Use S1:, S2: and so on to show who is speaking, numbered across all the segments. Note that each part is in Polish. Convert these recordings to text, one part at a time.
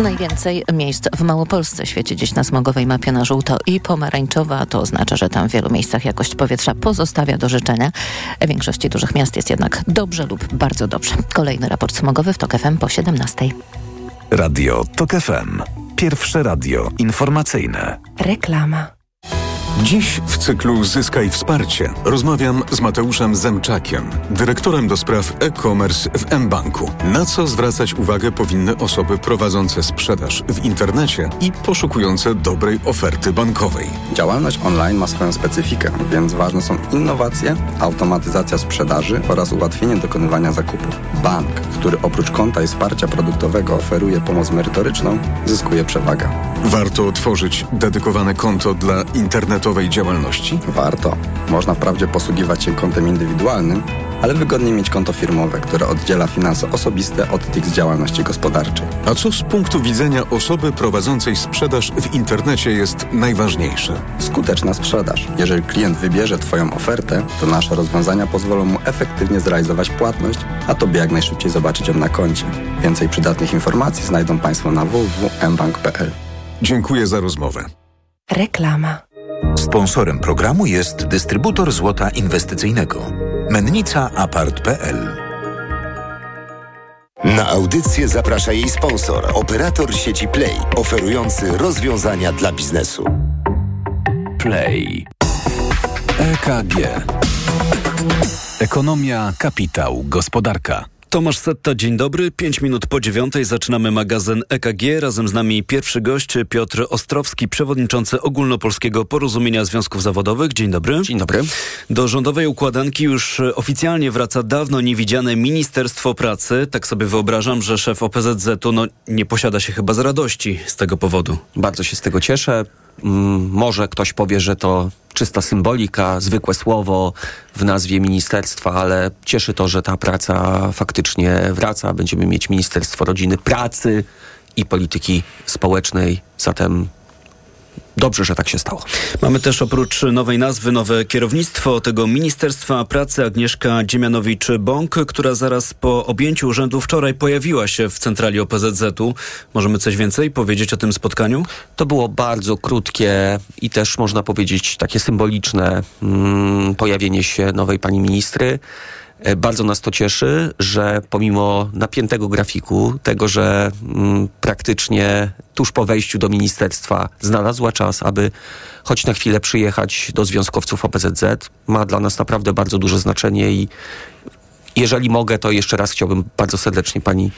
S1: Najwięcej miejsc w Małopolsce świeci dziś na smogowej mapie na żółto i pomarańczowa. To oznacza, że tam w wielu miejscach jakość powietrza pozostawia do życzenia. W większości dużych miast jest jednak dobrze lub bardzo dobrze. Kolejny raport smogowy w TOK FM po 17.
S2: Radio TOK FM. Pierwsze radio informacyjne.
S3: Reklama.
S4: Dziś w cyklu Zyskaj Wsparcie rozmawiam z Mateuszem Zemczakiem, dyrektorem do spraw e-commerce w mBanku. Na co zwracać uwagę powinny osoby prowadzące sprzedaż w internecie i poszukujące dobrej oferty bankowej.
S5: Działalność online ma swoją specyfikę, więc ważne są innowacje, automatyzacja sprzedaży oraz ułatwienie dokonywania zakupów. Bank, który oprócz konta i wsparcia produktowego oferuje pomoc merytoryczną, zyskuje przewagę.
S4: Warto otworzyć dedykowane konto dla internetu działalności?
S5: Warto. Można wprawdzie posługiwać się kontem indywidualnym, ale wygodniej mieć konto firmowe, które oddziela finanse osobiste od tych z działalności gospodarczej.
S4: A co z punktu widzenia osoby prowadzącej sprzedaż w internecie jest najważniejsze?
S5: Skuteczna sprzedaż. Jeżeli klient wybierze Twoją ofertę, to nasze rozwiązania pozwolą mu efektywnie zrealizować płatność, a Tobie jak najszybciej zobaczyć ją na koncie. Więcej przydatnych informacji znajdą Państwo na www.mbank.pl.
S4: Dziękuję za rozmowę.
S3: Reklama.
S2: Sponsorem programu jest dystrybutor złota inwestycyjnego. Mennica Apart.pl
S6: Na audycję zaprasza jej sponsor, operator sieci Play, oferujący rozwiązania dla biznesu.
S2: Play. EKG. Ekonomia, kapitał, gospodarka.
S7: Tomasz Setta, dzień dobry. Pięć minut po dziewiątej zaczynamy magazyn EKG. Razem z nami pierwszy gość Piotr Ostrowski, przewodniczący Ogólnopolskiego Porozumienia Związków Zawodowych. Dzień dobry.
S8: Dzień dobry.
S7: Do rządowej układanki już oficjalnie wraca dawno niewidziane Ministerstwo Pracy. Tak sobie wyobrażam, że szef OPZZ-u no, nie posiada się chyba z radości z tego powodu.
S8: Bardzo się z tego cieszę. Mm, może ktoś powie, że to czysta symbolika, zwykłe słowo w nazwie ministerstwa, ale cieszy to, że ta praca faktycznie wraca. Będziemy mieć Ministerstwo Rodziny, Pracy i Polityki Społecznej. Zatem Dobrze, że tak się stało.
S7: Mamy też oprócz nowej nazwy nowe kierownictwo tego Ministerstwa Pracy Agnieszka Dziemianowicz-Bąk, która zaraz po objęciu urzędu wczoraj pojawiła się w centrali OPZZ-u. Możemy coś więcej powiedzieć o tym spotkaniu?
S8: To było bardzo krótkie i też można powiedzieć takie symboliczne mm, pojawienie się nowej pani ministry. E, bardzo nas to cieszy, że pomimo napiętego grafiku, tego, że mm, praktycznie tuż po wejściu do ministerstwa znalazła czas, aby choć na chwilę przyjechać do związkowców OPZZ, ma dla nas naprawdę bardzo duże znaczenie i jeżeli mogę, to jeszcze raz chciałbym bardzo serdecznie Pani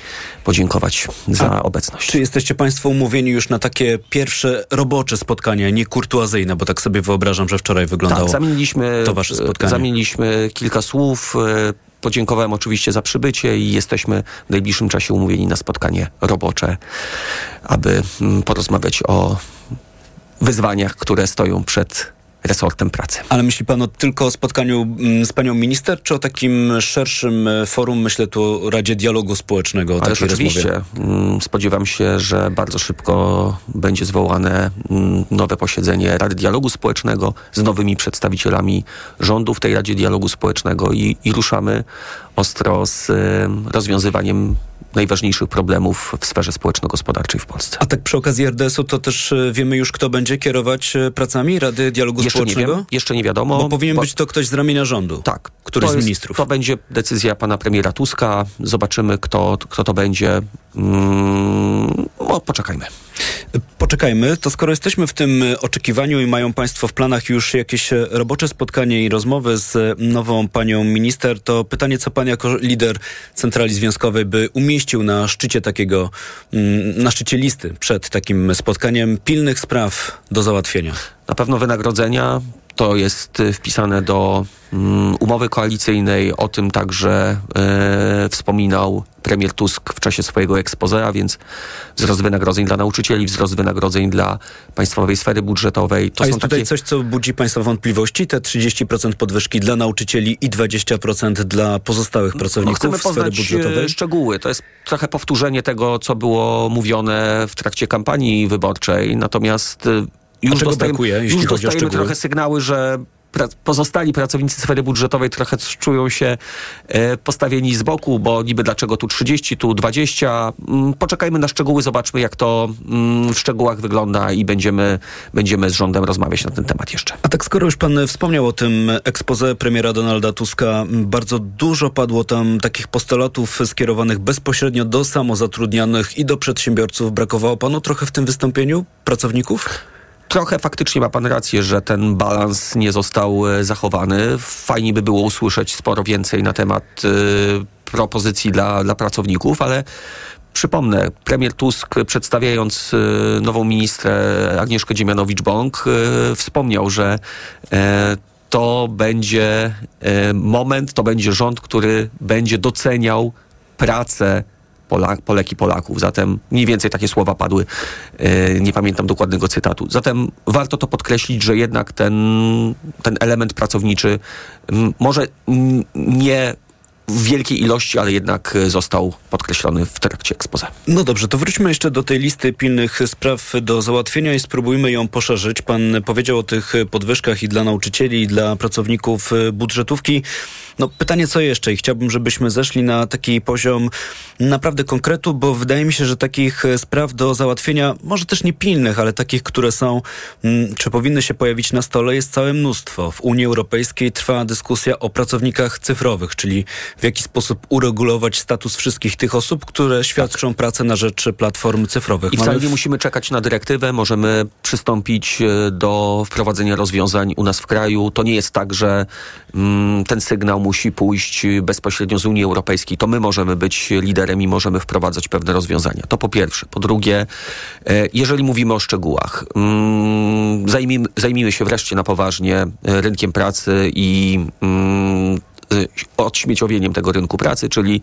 S8: podziękować za A obecność.
S7: Czy jesteście Państwo umówieni już na takie pierwsze robocze spotkania, nie kurtuazyjne, bo tak sobie wyobrażam, że wczoraj wyglądało tak,
S8: zamieniliśmy,
S7: to Wasze spotkanie.
S8: Zamieniliśmy kilka słów. E, podziękowałem oczywiście za przybycie i jesteśmy w najbliższym czasie umówieni na spotkanie robocze, aby mm, porozmawiać o wyzwaniach, które stoją przed resortem pracy.
S7: Ale myśli pan o, tylko o spotkaniu mm, z panią minister, czy o takim szerszym e, forum, myślę tu o Radzie Dialogu Społecznego?
S8: Ale oczywiście. Rozmowie? Mm, spodziewam się, że bardzo szybko będzie zwołane mm, nowe posiedzenie Rady Dialogu Społecznego z nowymi przedstawicielami rządu w tej Radzie Dialogu Społecznego i, i ruszamy ostro z rozwiązywaniem najważniejszych problemów w sferze społeczno-gospodarczej w Polsce.
S7: A tak przy okazji RDS-u to też e, wiemy już, kto będzie kierować e, pracami Rady Dialogu
S8: jeszcze
S7: Społecznego?
S8: Nie wiem, jeszcze nie wiadomo.
S7: Bo powinien bo... być to ktoś z ramienia rządu.
S8: Tak.
S7: Któryś z ministrów.
S8: To będzie decyzja pana premiera Tuska. Zobaczymy, kto, kto to będzie. Hmm, no, poczekajmy.
S7: Poczekajmy, to skoro jesteśmy w tym oczekiwaniu i mają Państwo w planach już jakieś robocze spotkanie i rozmowy z nową panią minister, to pytanie, co pan jako lider centrali związkowej by umieścił na szczycie takiego, mm, na szczycie listy przed takim spotkaniem pilnych spraw do załatwienia?
S8: Na pewno wynagrodzenia, to jest wpisane do um, umowy koalicyjnej. O tym także e, wspominał premier Tusk w czasie swojego expose, a więc wzrost wynagrodzeń dla nauczycieli, wzrost wynagrodzeń dla państwowej sfery budżetowej.
S7: To a jest tutaj takie... coś, co budzi Państwa wątpliwości? Te 30% podwyżki dla nauczycieli i 20% dla pozostałych pracowników no, chcemy sfery budżetowej?
S8: szczegóły. To jest trochę powtórzenie tego, co było mówione w trakcie kampanii wyborczej. Natomiast już
S7: dostajemy, brakuje,
S8: już dostajemy trochę sygnały, że pra, pozostali pracownicy sfery budżetowej trochę czują się e, postawieni z boku, bo niby dlaczego tu 30, tu 20. Mm, poczekajmy na szczegóły, zobaczmy jak to mm, w szczegółach wygląda i będziemy, będziemy z rządem rozmawiać na ten temat jeszcze.
S7: A tak skoro już pan wspomniał o tym expose premiera Donalda Tuska, bardzo dużo padło tam takich postulatów skierowanych bezpośrednio do samozatrudnianych i do przedsiębiorców. Brakowało panu trochę w tym wystąpieniu pracowników?
S8: Trochę faktycznie ma pan rację, że ten balans nie został e, zachowany. Fajnie by było usłyszeć sporo więcej na temat y, propozycji dla, dla pracowników, ale Przypomnę, premier Tusk przedstawiając y, nową ministrę Agnieszkę Dziemianowicz-Bąk wspomniał, że e, to będzie e, moment, to będzie rząd, który będzie doceniał pracę Polak, Polek i Polaków. Zatem mniej więcej takie słowa padły. E, nie pamiętam dokładnego cytatu. Zatem warto to podkreślić, że jednak ten, ten element pracowniczy może nie w wielkiej ilości, ale jednak został podkreślony w trakcie ekspoze.
S7: No dobrze, to wróćmy jeszcze do tej listy pilnych spraw do załatwienia i spróbujmy ją poszerzyć. Pan powiedział o tych podwyżkach i dla nauczycieli, i dla pracowników budżetówki. No pytanie co jeszcze i chciałbym, żebyśmy zeszli na taki poziom naprawdę konkretu, bo wydaje mi się, że takich spraw do załatwienia, może też nie pilnych, ale takich, które są, mm, czy powinny się pojawić na stole, jest całe mnóstwo. W Unii Europejskiej trwa dyskusja o pracownikach cyfrowych, czyli w jaki sposób uregulować status wszystkich tych osób, które świadczą tak. pracę na rzecz platform cyfrowych.
S8: I wcale nie musimy czekać na dyrektywę, możemy przystąpić e, do wprowadzenia rozwiązań u nas w kraju. To nie jest tak, że mm, ten sygnał musi pójść bezpośrednio z Unii Europejskiej. To my możemy być liderem i możemy wprowadzać pewne rozwiązania. To po pierwsze. Po drugie, e, jeżeli mówimy o szczegółach, mm, zajmijmy, zajmijmy się wreszcie na poważnie e, rynkiem pracy i mm, odśmieciowieniem tego rynku pracy, czyli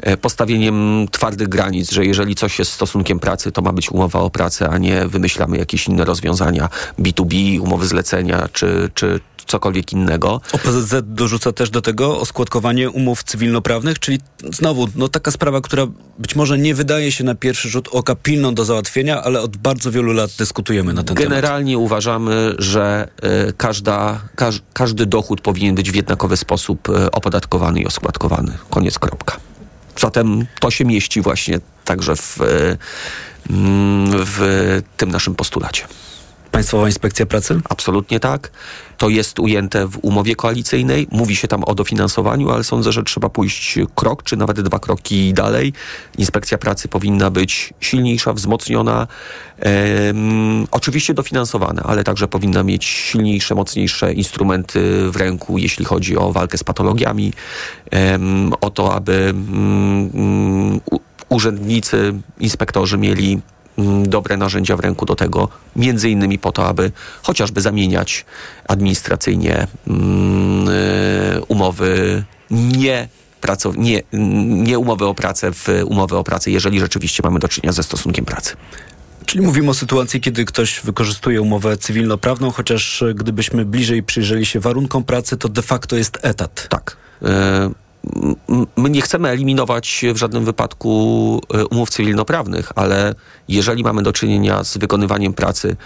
S8: e, postawieniem twardych granic, że jeżeli coś jest stosunkiem pracy, to ma być umowa o pracę, a nie wymyślamy jakieś inne rozwiązania B2B, umowy zlecenia czy, czy, cokolwiek innego.
S7: OPZZ dorzuca też do tego oskładkowanie umów cywilnoprawnych, czyli znowu no, taka sprawa, która być może nie wydaje się na pierwszy rzut oka pilną do załatwienia, ale od bardzo wielu lat dyskutujemy na ten
S8: Generalnie
S7: temat.
S8: Generalnie uważamy, że y, każda, każ, każdy dochód powinien być w jednakowy sposób y, opodatkowany i oskładkowany. Koniec, kropka. Zatem to się mieści właśnie także w, y, w tym naszym postulacie.
S7: Państwowa Inspekcja Pracy?
S8: Absolutnie tak. To jest ujęte w umowie koalicyjnej. Mówi się tam o dofinansowaniu, ale sądzę, że trzeba pójść krok, czy nawet dwa kroki dalej. Inspekcja Pracy powinna być silniejsza, wzmocniona, oczywiście dofinansowana, ale także powinna mieć silniejsze, mocniejsze instrumenty w ręku, jeśli chodzi o walkę z patologiami, o to, aby um, urzędnicy, inspektorzy mieli Mm, dobre narzędzia w ręku do tego, między innymi po to, aby chociażby zamieniać administracyjnie mm, y, umowy nie pracow- nie, nie umowy o pracę w umowy o pracę, jeżeli rzeczywiście mamy do czynienia ze stosunkiem pracy.
S7: Czyli mówimy o sytuacji, kiedy ktoś wykorzystuje umowę cywilnoprawną, chociaż gdybyśmy bliżej przyjrzeli się warunkom pracy, to de facto jest etat.
S8: Tak. My nie chcemy eliminować w żadnym wypadku e, umów cywilnoprawnych, ale jeżeli mamy do czynienia z wykonywaniem pracy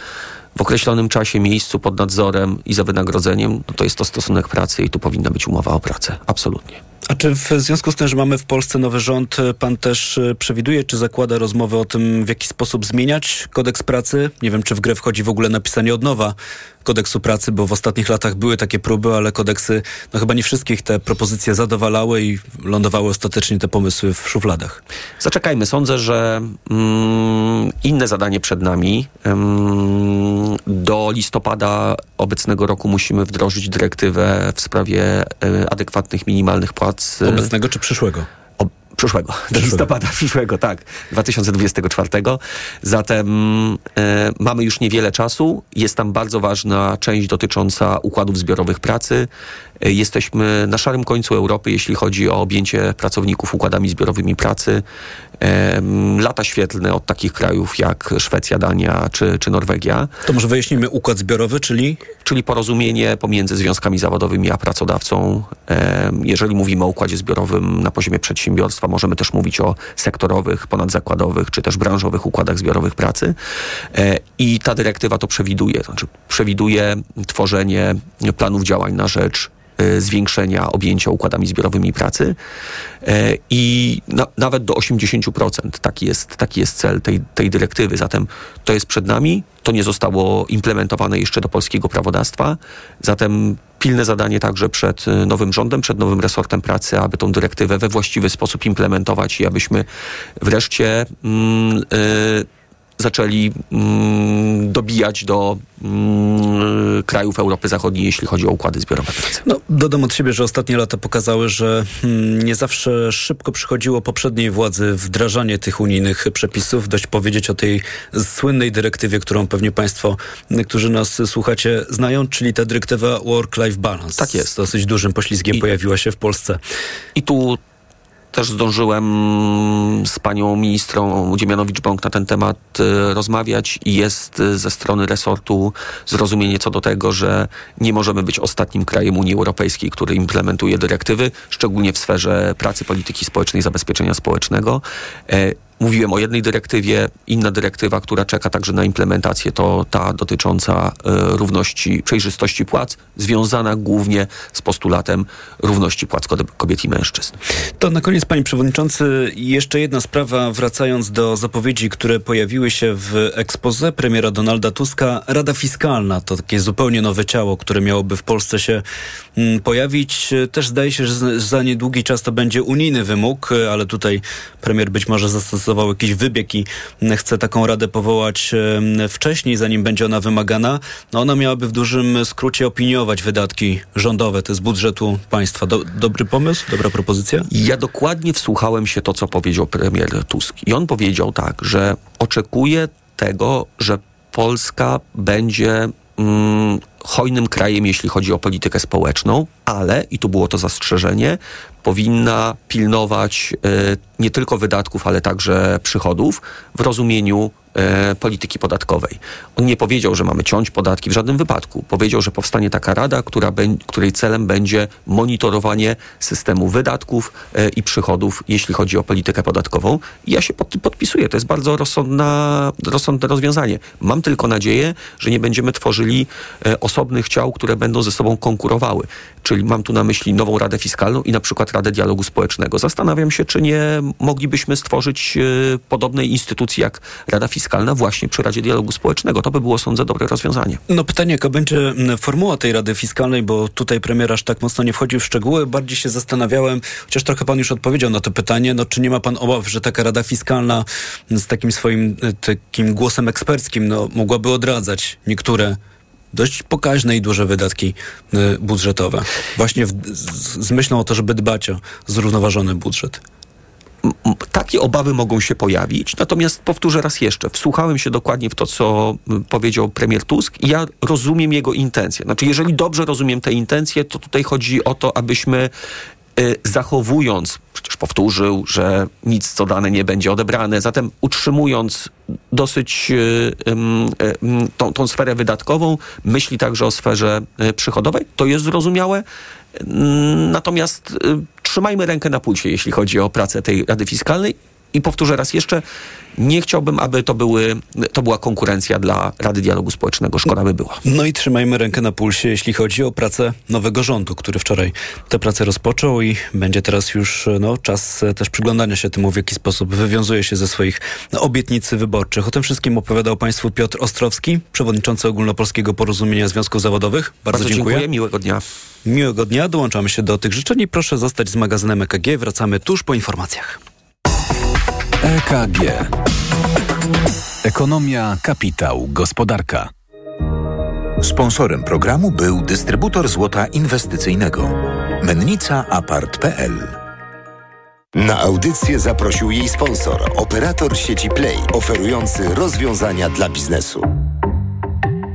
S8: w określonym czasie, miejscu, pod nadzorem i za wynagrodzeniem, no to jest to stosunek pracy i tu powinna być umowa o pracę. Absolutnie.
S7: A czy w związku z tym, że mamy w Polsce nowy rząd, pan też e, przewiduje, czy zakłada rozmowę o tym, w jaki sposób zmieniać kodeks pracy? Nie wiem, czy w grę wchodzi w ogóle napisanie od nowa kodeksu pracy, bo w ostatnich latach były takie próby, ale kodeksy, no chyba nie wszystkich te propozycje zadowalały i lądowały ostatecznie te pomysły w szufladach.
S8: Zaczekajmy. Sądzę, że mm, inne zadanie przed nami. Mm, do listopada obecnego roku musimy wdrożyć dyrektywę w sprawie y, adekwatnych minimalnych płac.
S7: Obecnego czy przyszłego?
S8: Przyszłego, do listopada przyszłego, tak, 2024. Zatem e, mamy już niewiele czasu. Jest tam bardzo ważna część dotycząca układów zbiorowych pracy. E, jesteśmy na szarym końcu Europy, jeśli chodzi o objęcie pracowników układami zbiorowymi pracy. Lata świetlne od takich krajów jak Szwecja, Dania czy, czy Norwegia.
S7: To może wyjaśnijmy układ zbiorowy, czyli?
S8: Czyli porozumienie pomiędzy związkami zawodowymi a pracodawcą. Jeżeli mówimy o układzie zbiorowym na poziomie przedsiębiorstwa, możemy też mówić o sektorowych, ponadzakładowych czy też branżowych układach zbiorowych pracy. E, I ta dyrektywa to przewiduje. To znaczy przewiduje tworzenie planów działań na rzecz zwiększenia objęcia układami zbiorowymi pracy e, i na, nawet do 80%. Taki jest, taki jest cel tej, tej dyrektywy. Zatem to jest przed nami. To nie zostało implementowane jeszcze do polskiego prawodawstwa. Zatem pilne zadanie także przed e, nowym rządem, przed nowym resortem pracy, aby tą dyrektywę we właściwy sposób implementować i abyśmy wreszcie mm, zaczęli mm, dobijać do mm, krajów Europy Zachodniej, jeśli chodzi o układy zbiorowe.
S7: No, dodam od siebie, że ostatnie lata pokazały, że hmm, nie zawsze szybko przychodziło poprzedniej władzy wdrażanie tych unijnych przepisów. Dość powiedzieć o tej słynnej dyrektywie, którą pewnie Państwo, którzy nas słuchacie, znają, czyli ta dyrektywa Work-Life Balance.
S8: Tak jest.
S7: Z dosyć dużym poślizgiem
S8: I-
S7: pojawiła się w Polsce.
S8: I tu też zdążyłem z panią ministrą Dziemianowicz-Bąk na ten temat e, rozmawiać i jest e, ze strony resortu zrozumienie co do tego, że nie możemy być ostatnim krajem Unii Europejskiej, który implementuje dyrektywy, szczególnie w sferze pracy, polityki społecznej, zabezpieczenia społecznego. E, Mówiłem o jednej dyrektywie, inna dyrektywa, która czeka także na implementację, to ta dotycząca e, równości, przejrzystości płac, związana głównie z postulatem równości płac kobiet i mężczyzn.
S7: To na koniec, panie przewodniczący, jeszcze jedna sprawa, wracając do zapowiedzi, które pojawiły się w ekspoze premiera Donalda Tuska. Rada Fiskalna to takie zupełnie nowe ciało, które miałoby w Polsce się mm, pojawić. Też zdaje się, że za niedługi czas to będzie unijny wymóg, ale tutaj premier być może zastosował jakiś wybieg i chce taką radę powołać wcześniej, zanim będzie ona wymagana. No ona miałaby w dużym skrócie opiniować wydatki rządowe, to z budżetu państwa. Do, dobry pomysł? Dobra propozycja?
S8: Ja dokładnie wsłuchałem się to, co powiedział premier Tusk. I on powiedział tak, że oczekuje tego, że Polska będzie mm, hojnym krajem, jeśli chodzi o politykę społeczną, ale, i tu było to zastrzeżenie, powinna pilnować e, nie tylko wydatków, ale także przychodów w rozumieniu e, polityki podatkowej. On nie powiedział, że mamy ciąć podatki w żadnym wypadku. Powiedział, że powstanie taka rada, która bę- której celem będzie monitorowanie systemu wydatków e, i przychodów, jeśli chodzi o politykę podatkową. I ja się pod tym podpisuję. To jest bardzo rozsądna, rozsądne rozwiązanie. Mam tylko nadzieję, że nie będziemy tworzyli e, osobnych ciał, które będą ze sobą konkurowały. Czyli mam tu na myśli nową Radę Fiskalną i na przykład Radę Dialogu Społecznego. Zastanawiam się, czy nie moglibyśmy stworzyć podobnej instytucji jak Rada Fiskalna właśnie przy Radzie Dialogu Społecznego. To by było, sądzę, dobre rozwiązanie.
S7: No pytanie, jaka będzie mm, formuła tej Rady Fiskalnej, bo tutaj premier aż tak mocno nie wchodził w szczegóły. Bardziej się zastanawiałem, chociaż trochę pan już odpowiedział na to pytanie, no czy nie ma pan obaw, że taka Rada Fiskalna z takim swoim e, takim głosem eksperckim, no mogłaby odradzać niektóre dość pokaźne i duże wydatki e, budżetowe. Właśnie w, z, z myślą o to, żeby dbać o zrównoważony budżet.
S8: Takie obawy mogą się pojawić, natomiast powtórzę raz jeszcze, wsłuchałem się dokładnie w to, co powiedział premier Tusk i ja rozumiem jego intencje. Znaczy, jeżeli dobrze rozumiem te intencje, to tutaj chodzi o to, abyśmy y, zachowując, przecież powtórzył, że nic co dane nie będzie odebrane, zatem utrzymując dosyć y, ym, tą, tą sferę wydatkową, myśli także o sferze przychodowej, to jest zrozumiałe. Natomiast y, trzymajmy rękę na pulsie, jeśli chodzi o pracę tej Rady Fiskalnej. I powtórzę raz jeszcze, nie chciałbym, aby to, były, to była konkurencja dla Rady Dialogu Społecznego. Szkoda by była.
S7: No i trzymajmy rękę na pulsie, jeśli chodzi o pracę nowego rządu, który wczoraj tę pracę rozpoczął i będzie teraz już no, czas e, też przyglądania się temu, w jaki sposób wywiązuje się ze swoich no, obietnic wyborczych. O tym wszystkim opowiadał Państwu Piotr Ostrowski, przewodniczący Ogólnopolskiego Porozumienia Związków Zawodowych. Bardzo, dziękuję.
S8: Miłego dnia.
S7: Miłego dnia, dołączamy się do tych życzeń i proszę zostać z magazynem EKG. Wracamy tuż po informacjach.
S2: EKG. Ekonomia, kapitał, gospodarka.
S6: Sponsorem programu był dystrybutor złota inwestycyjnego. Mennica Apart.pl Na audycję zaprosił jej sponsor, operator sieci Play, oferujący rozwiązania dla biznesu.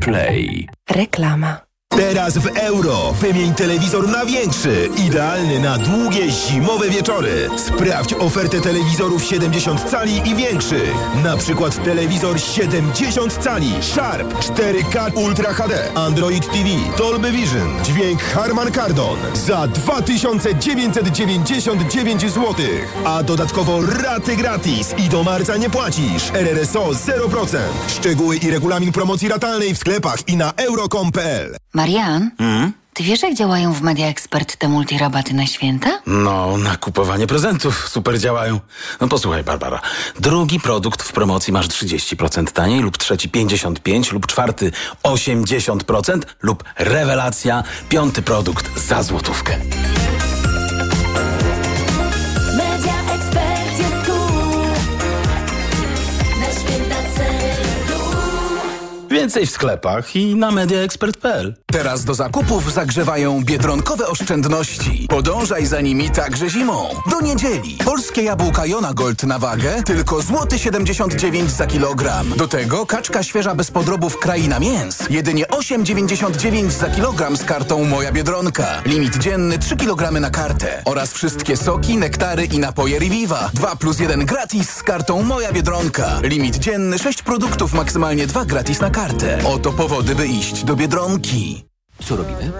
S2: Play.
S3: Reklama.
S9: Teraz w euro wymień telewizor na większy, idealny na długie zimowe wieczory. Sprawdź ofertę telewizorów 70 cali i większych. Na przykład telewizor 70 cali Sharp 4K Ultra HD, Android TV, Dolby Vision, dźwięk Harman Kardon za 2999 zł. A dodatkowo raty gratis i do marca nie płacisz. RRSO 0%. Szczegóły i regulamin promocji ratalnej w sklepach i na euro.com.pl.
S10: Marian, ty wiesz jak działają w Media Expert te multirabaty na święta?
S11: No, na kupowanie prezentów super działają. No posłuchaj, Barbara. Drugi produkt w promocji masz 30% taniej, lub trzeci 55%, lub czwarty 80%, lub rewelacja, piąty produkt za złotówkę. Więcej w sklepach i na mediaexpert.pl.
S12: Teraz do zakupów zagrzewają biedronkowe oszczędności. Podążaj za nimi także zimą. Do niedzieli. Polskie jabłka Jona Gold na wagę tylko złoty 79 za kilogram. Do tego kaczka świeża bez podrobów Kraina Mięs. Jedynie 8,99 za kilogram z kartą Moja Biedronka. Limit dzienny 3 kg na kartę. Oraz wszystkie soki, nektary i napoje Reviva. 2 plus 1 gratis z kartą Moja Biedronka. Limit dzienny 6 produktów, maksymalnie 2 gratis na kartę. Oto powody, by iść do Biedronki.
S13: Co robimy?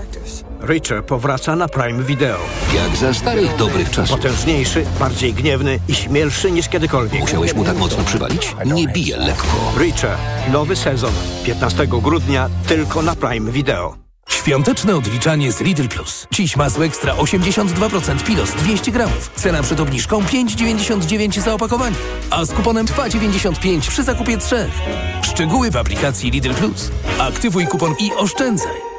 S14: Richer powraca na Prime Video.
S13: Jak za starych, dobrych czasów.
S14: Potężniejszy, bardziej gniewny i śmielszy niż kiedykolwiek.
S13: Musiałeś mu tak mocno przywalić? Nie bije lekko.
S14: Richer. Nowy sezon. 15 grudnia tylko na Prime Video.
S15: Świąteczne odliczanie z Lidl Plus. Dziś masło ekstra 82% pilos 200 gramów. Cena przed obniżką 5,99 za opakowanie. A z kuponem 2,95 przy zakupie trzech. Szczegóły w aplikacji Lidl Plus. Aktywuj kupon i oszczędzaj.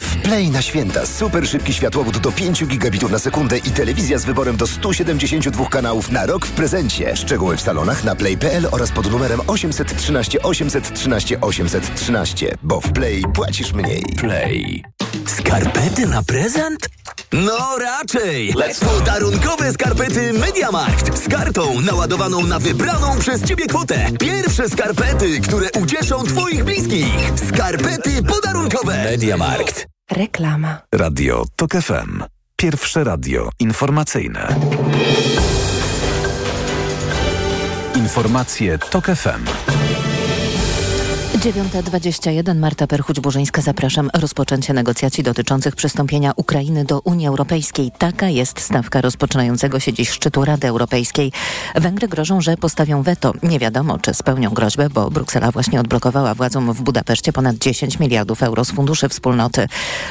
S6: W Play na święta super szybki światłowód do 5 gigabitów na sekundę i telewizja z wyborem do 172 kanałów na rok w prezencie. Szczegóły w salonach na play.pl oraz pod numerem 813 813 813. Bo w Play płacisz mniej.
S13: Play. Skarpety na prezent? No raczej! Podarunkowe skarpety MediaMarkt z kartą naładowaną na wybraną przez Ciebie kwotę. Pierwsze skarpety, które ucieszą Twoich bliskich. Skarpety podarunkowe. MediaMarkt.
S3: Reklama.
S2: Radio TOK FM. Pierwsze radio informacyjne. Informacje TOK FM.
S1: 9.21 Marta Perchuć-Burzyńska zapraszam. Rozpoczęcie negocjacji dotyczących przystąpienia Ukrainy do Unii Europejskiej. Taka jest stawka rozpoczynającego się dziś szczytu Rady Europejskiej. Węgry grożą, że postawią weto. Nie wiadomo, czy spełnią groźbę, bo Bruksela właśnie odblokowała władzom w Budapeszcie ponad 10 miliardów euro z funduszy wspólnoty.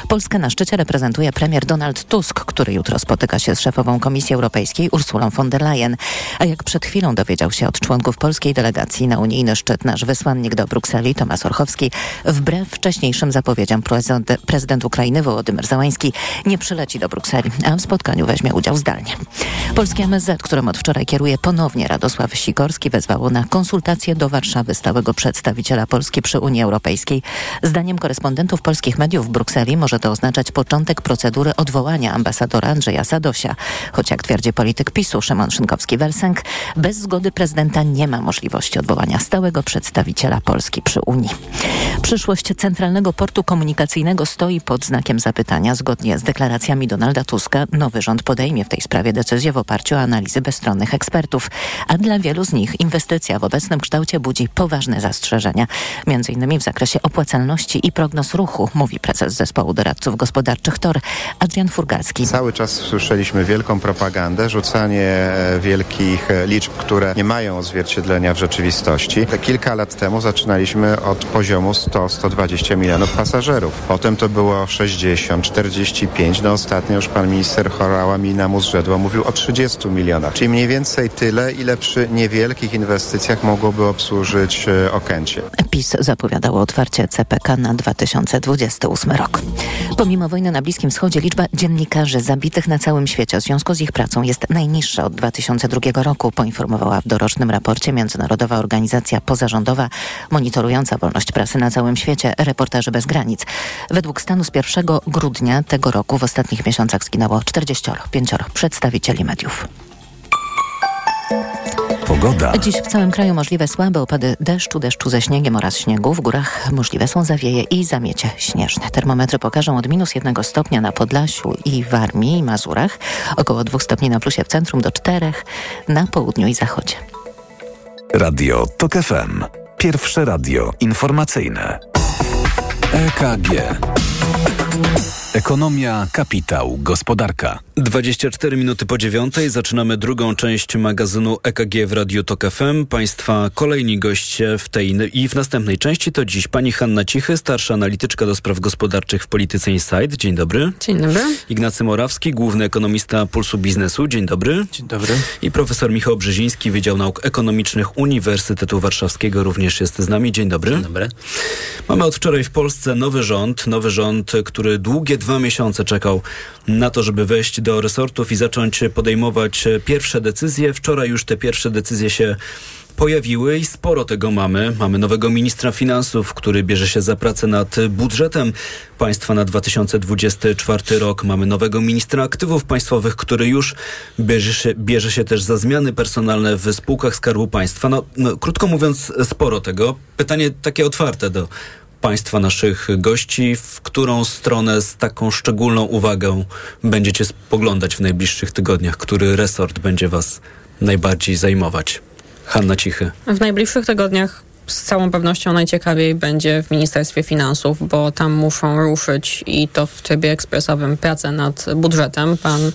S1: Polskę na szczycie reprezentuje premier Donald Tusk, który jutro spotyka się z szefową Komisji Europejskiej Ursulą von der Leyen. A jak przed chwilą dowiedział się od członków polskiej delegacji na unijny szczyt nasz wysłannik do Brukseli, Tomasz Orchowski, wbrew wcześniejszym zapowiedziom prezydent, prezydent Ukrainy Wołodymyr Załański nie przyleci do Brukseli, a w spotkaniu weźmie udział zdalnie. Polskie MSZ, którym od wczoraj kieruje ponownie Radosław Sikorski, wezwało na konsultacje do Warszawy stałego przedstawiciela Polski przy Unii Europejskiej. Zdaniem korespondentów polskich mediów w Brukseli może to oznaczać początek procedury odwołania ambasadora Andrzeja Sadosia. Choć jak twierdzi polityk PiSu Szymon Szynkowski-Welsenk, bez zgody prezydenta nie ma możliwości odwołania stałego przedstawiciela Polski przy Unii. Przyszłość Centralnego Portu Komunikacyjnego stoi pod znakiem zapytania. Zgodnie z deklaracjami Donalda Tuska nowy rząd podejmie w tej sprawie decyzję w oparciu o analizy bezstronnych ekspertów. A dla wielu z nich inwestycja w obecnym kształcie budzi poważne zastrzeżenia. Między innymi w zakresie opłacalności i prognoz ruchu, mówi prezes zespołu doradców gospodarczych TOR Adrian Furgalski.
S16: Cały czas słyszeliśmy wielką propagandę, rzucanie e, wielkich e, liczb, które nie mają odzwierciedlenia w rzeczywistości. Kilka lat temu zaczynaliśmy od poziomu 100-120 milionów pasażerów. Potem to było 60, 45. No ostatnio już pan minister Horała mi nam uzrzedło, mówił o 30 milionach. Czyli mniej więcej tyle, ile przy niewielkich inwestycjach mogłoby obsłużyć e, Okęcie.
S1: PiS zapowiadało otwarcie CPK na 2028 rok. Pomimo wojny na Bliskim Wschodzie liczba dziennikarzy zabitych na całym świecie w związku z ich pracą jest najniższa od 2002 roku, poinformowała w dorocznym raporcie Międzynarodowa Organizacja Pozarządowa monitorująca wolność prasy na całym świecie Reporterzy Bez Granic. Według stanu z 1 grudnia tego roku w ostatnich miesiącach zginęło 45 przedstawicieli mediów.
S2: Pogoda.
S1: Dziś w całym kraju możliwe słabe opady deszczu, deszczu ze śniegiem oraz śniegu. W górach możliwe są zawieje i zamiecie śnieżne. Termometry pokażą od minus jednego stopnia na Podlasiu i Warmii i Mazurach, około dwóch stopni na plusie w centrum do czterech na południu i zachodzie.
S2: Radio TOK FM. Pierwsze radio informacyjne. EKG. Ekonomia, kapitał, gospodarka.
S7: 24 minuty po dziewiątej zaczynamy drugą część magazynu EKG w Radiu Tok FM. Państwa kolejni goście w tej i w następnej części to dziś pani Hanna Cichy, starsza analityczka do spraw gospodarczych w Polityce Insight. Dzień dobry.
S17: Dzień dobry.
S7: Ignacy Morawski, główny ekonomista Pulsu Biznesu. Dzień dobry.
S18: Dzień dobry.
S7: I profesor Michał Brzeziński, Wydział Nauk Ekonomicznych Uniwersytetu Warszawskiego również jest z nami. Dzień dobry.
S18: Dzień dobry.
S7: Mamy od wczoraj w Polsce nowy rząd, nowy rząd, który długie dwa miesiące czekał na to, żeby wejść do resortów i zacząć podejmować pierwsze decyzje. Wczoraj już te pierwsze decyzje się pojawiły i sporo tego mamy. Mamy nowego ministra finansów, który bierze się za pracę nad budżetem państwa na 2024 rok. Mamy nowego ministra aktywów państwowych, który już bierze się, bierze się też za zmiany personalne w spółkach Skarbu Państwa. No, no, krótko mówiąc, sporo tego. Pytanie takie otwarte do Państwa naszych gości, w którą stronę z taką szczególną uwagą będziecie spoglądać w najbliższych tygodniach, który resort będzie Was najbardziej zajmować? Hanna Cichy.
S17: W najbliższych tygodniach z całą pewnością najciekawiej będzie w Ministerstwie Finansów, bo tam muszą ruszyć i to w trybie ekspresowym pracę nad budżetem. Pan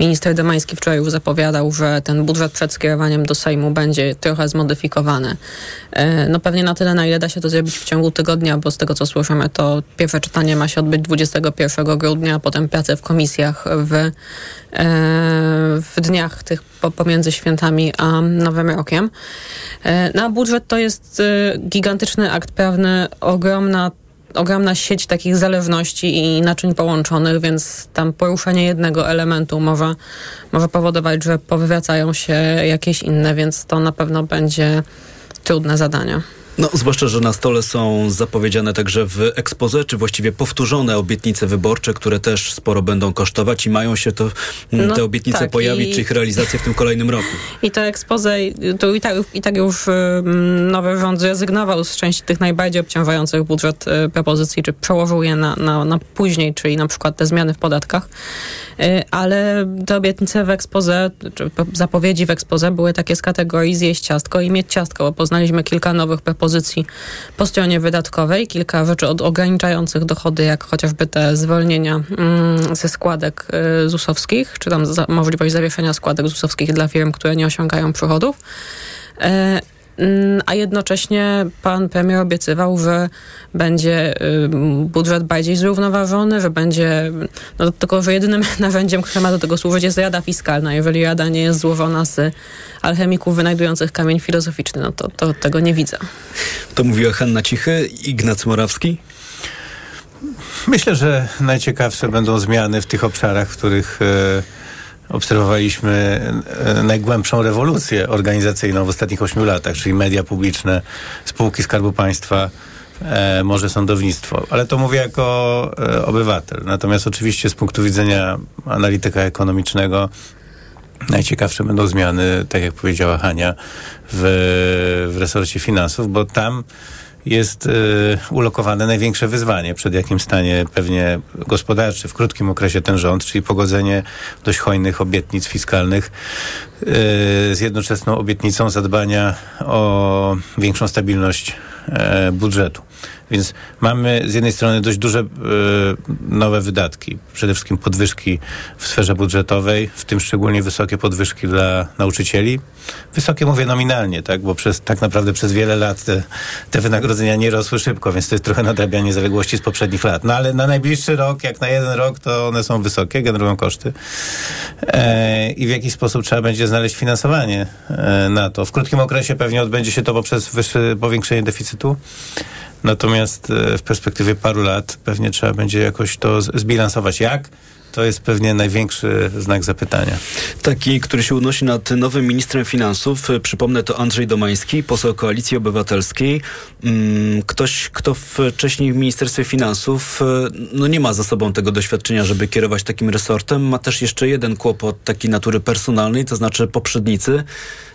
S17: minister Domański wczoraj już zapowiadał, że ten budżet przed skierowaniem do Sejmu będzie trochę zmodyfikowany. E, No pewnie na tyle, na ile da się to zrobić w ciągu tygodnia, bo z tego co słyszymy, to pierwsze czytanie ma się odbyć 21 grudnia, a potem prace w komisjach w, e, w dniach tych pomiędzy świętami a Nowym Rokiem. E, Na budżet to jest e, gigantyczny akt prawny, ogromna ogromna sieć takich zależności i naczyń połączonych, więc tam poruszenie jednego elementu może, może powodować, że powracają się jakieś inne, więc to na pewno będzie trudne zadanie.
S7: No, zwłaszcza, że na stole są zapowiedziane także w ekspoze, czy właściwie powtórzone obietnice wyborcze, które też sporo będą kosztować i mają się to,
S17: No
S7: te obietnice
S17: tak,
S7: pojawić,
S17: i-
S7: czy ich realizacja w tym kolejnym roku.
S17: I to expose, to i tak, i tak już nowy rząd zrezygnował z części tych najbardziej obciążających budżet y, propozycji, czy przełożył je na, na, na później, czyli na przykład te zmiany w podatkach. Y, ale te obietnice w expose, czy po- zapowiedzi w expose były takie z kategorii zjeść ciastko i mieć ciastko, bo poznaliśmy kilka nowych propozycji po stronie wydatkowej, kilka rzeczy od ograniczających dochody, jak chociażby te zwolnienia mm, ze składek y, ZUS-owskich, czy tam możliwość zawieszenia składek ZUS-owskich dla firm, które nie osiągają przychodów. Mm, A jednocześnie pan premier obiecywał, że będzie y, budżet bardziej zrównoważony, że będzie, no tylko, że jedynym narzędziem, które ma do tego służyć jest Rada Fiskalna. Jeżeli Rada nie jest złożona z alchemików wynajdujących kamień filozoficzny, no to, to tego nie widzę.
S7: To mówiła Hanna Cichy, Ignacy Morawski.
S18: Myślę, że najciekawsze będą zmiany w tych obszarach, w których e, obserwowaliśmy e, najgłębszą rewolucję organizacyjną w ostatnich ośmiu latach, czyli media publiczne, spółki Skarbu Państwa, e, może sądownictwo. Ale to mówię jako e, obywatel. Natomiast oczywiście z punktu widzenia analityka ekonomicznego najciekawsze będą zmiany, tak jak powiedziała Hania, w, w resorcie finansów, bo tam jest y, ulokowane największe wyzwanie, przed jakim stanie pewnie gospodarczy w krótkim okresie ten rząd, czyli pogodzenie dość hojnych obietnic fiskalnych y, z jednoczesną obietnicą zadbania o większą stabilność e, budżetu. Więc mamy z jednej strony dość duże e, nowe wydatki, przede wszystkim podwyżki w sferze budżetowej, w tym szczególnie wysokie podwyżki dla nauczycieli. Wysokie mówię nominalnie, tak, bo przez, tak naprawdę przez wiele lat te, te wynagrodzenia nie rosły szybko, więc to jest trochę nadrabianie zaległości z poprzednich lat. No ale na najbliższy rok, jak na jeden rok, to one są wysokie, generują koszty. E, I w jakiś sposób trzeba będzie znaleźć finansowanie e, na to. W krótkim okresie pewnie odbędzie się to poprzez wyższe powiększenie deficytu. Natomiast e, w perspektywie paru lat pewnie trzeba będzie jakoś to zbilansować. Jak? To jest pewnie największy znak zapytania.
S7: Taki, który się unosi nad nowym ministrem finansów. E, Przypomnę, to Andrzej Domański, poseł Koalicji Obywatelskiej. Mm, Ktoś, kto wcześniej w Ministerstwie Finansów e, no nie ma za sobą tego doświadczenia, żeby kierować takim resortem. Ma też jeszcze jeden kłopot takiej natury personalnej, to znaczy poprzednicy.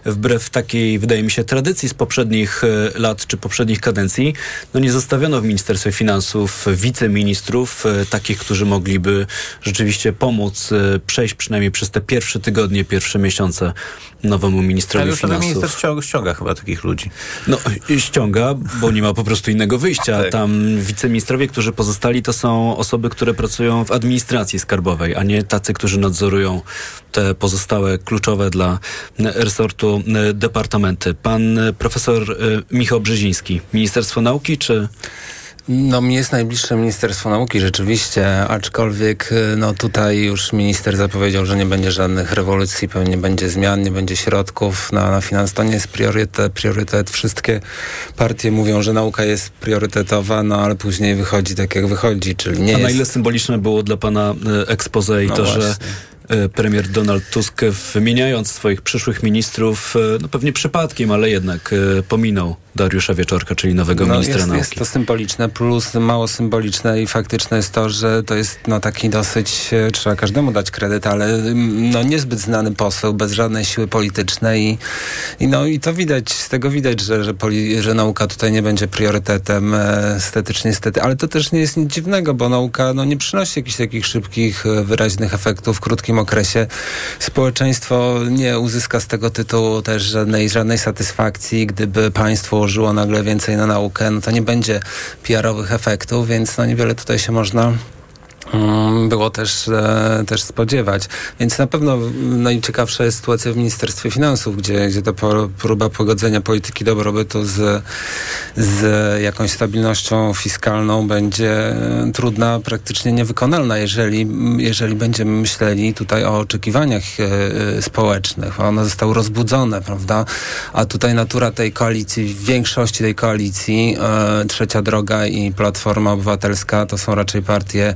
S7: Wbrew takiej, wydaje mi się, tradycji z poprzednich e, lat czy poprzednich kadencji, no nie zostawiono w Ministerstwie Finansów wiceministrów, takich, którzy mogliby rzeczywiście pomóc e, przejść przynajmniej przez te pierwsze tygodnie, pierwsze miesiące nowemu ministrowi
S18: Ale już ten
S7: finansów.
S18: minister ściąga, ściąga chyba takich ludzi.
S7: No, ściąga, bo nie ma po prostu innego wyjścia.
S18: Tak.
S7: Tam wiceministrowie, którzy pozostali, to są osoby, które pracują w administracji skarbowej, a nie tacy, którzy nadzorują te pozostałe kluczowe dla resortu y, departamenty. Pan y, profesor Michał Brzeziński, Ministerstwo Nauki czy...
S19: No mi jest najbliższe Ministerstwo Nauki rzeczywiście, aczkolwiek y, no tutaj już minister zapowiedział, że nie będzie żadnych rewolucji, pewnie będzie zmian, nie będzie środków na, na finans. To nie jest priorytet, priorytet. Wszystkie partie mówią, że nauka jest priorytetowa, no ale później wychodzi tak jak wychodzi, czyli nie
S7: a na
S19: jest...
S7: ile symboliczne było dla pana y, expose i
S19: No
S7: to, że
S19: właśnie.
S7: y, premier Donald Tusk wymieniając swoich przyszłych ministrów, no pewnie przypadkiem, ale jednak pominął Dariusza Wieczorka, czyli nowego
S19: No,
S7: ministra
S19: jest,
S7: nauki.
S19: jest to symboliczne, plus mało symboliczne i faktyczne jest to, że to jest no, taki dosyć, e, trzeba każdemu dać kredyt, ale mm, no, niezbyt znany poseł, bez żadnej siły politycznej i, i, no, i to widać, z tego widać, że, że, poli, że nauka tutaj nie będzie priorytetem e, estetycznie, niestety, ale to też nie jest nic dziwnego, bo nauka no, nie przynosi jakichś takich szybkich, e, wyraźnych efektów w krótkim okresie. Społeczeństwo nie uzyska z tego tytułu też żadnej, żadnej satysfakcji, gdyby państwo użyło nagle więcej na naukę, no to nie będzie PR-owych efektów, więc no niewiele tutaj się można było też, e, też spodziewać. Więc na pewno mm, najciekawsza jest sytuacja w Ministerstwie Finansów, gdzie, gdzie ta próba pogodzenia polityki dobrobytu z, z jakąś stabilnością fiskalną będzie e, trudna, praktycznie niewykonalna, jeżeli, jeżeli będziemy myśleli tutaj o oczekiwaniach e, społecznych. One zostały rozbudzone, prawda? A tutaj natura tej koalicji, większości tej koalicji, Trzecia Droga i Platforma Obywatelska to są raczej partie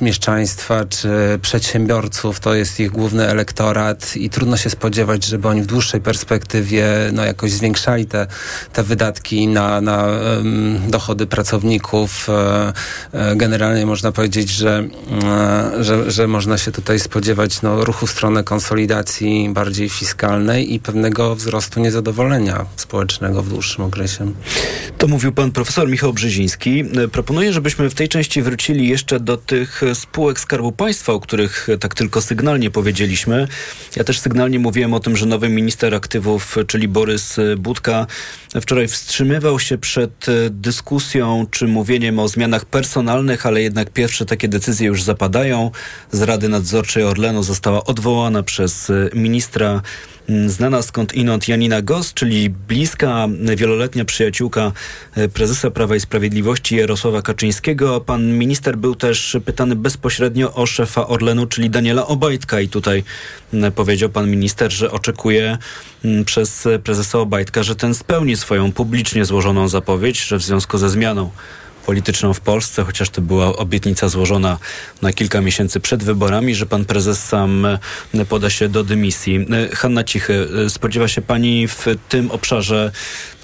S19: mieszczaństwa czy przedsiębiorców, to jest ich główny elektorat i trudno się spodziewać, żeby oni w dłuższej perspektywie no, jakoś zwiększali te, te wydatki na, na dochody pracowników. E, e, generalnie można powiedzieć, że, e, że, że można się tutaj spodziewać no, ruchu w stronę konsolidacji bardziej fiskalnej i pewnego wzrostu niezadowolenia społecznego w dłuższym okresie.
S7: To mówił pan profesor Michał Brzeziński. Proponuję, żebyśmy w tej części wrócili jeszcze do tych spółek Skarbu Państwa, o których tak tylko sygnalnie powiedzieliśmy. Ja też sygnalnie mówiłem o tym, że nowy minister aktywów, czyli Borys Budka, wczoraj wstrzymywał się przed dyskusją czy mówieniem o zmianach personalnych, ale jednak pierwsze takie decyzje już zapadają. Z Rady Nadzorczej Orlenu została odwołana przez ministra Znana skąd inąd Janina Gos, czyli bliska, wieloletnia przyjaciółka y, prezesa Prawa i Sprawiedliwości Jarosława Kaczyńskiego. Pan minister był też pytany bezpośrednio o szefa Orlenu, czyli Daniela Obajtka i tutaj mm, powiedział pan minister, że oczekuje mm, przez prezesa Obajtka, że ten spełni swoją publicznie złożoną zapowiedź, że w związku ze zmianą polityczną w Polsce, chociaż to była obietnica złożona na kilka miesięcy przed wyborami, że pan prezes sam e, poda się do dymisji. E, Hanna Cichy, e, spodziewa się pani w tym obszarze,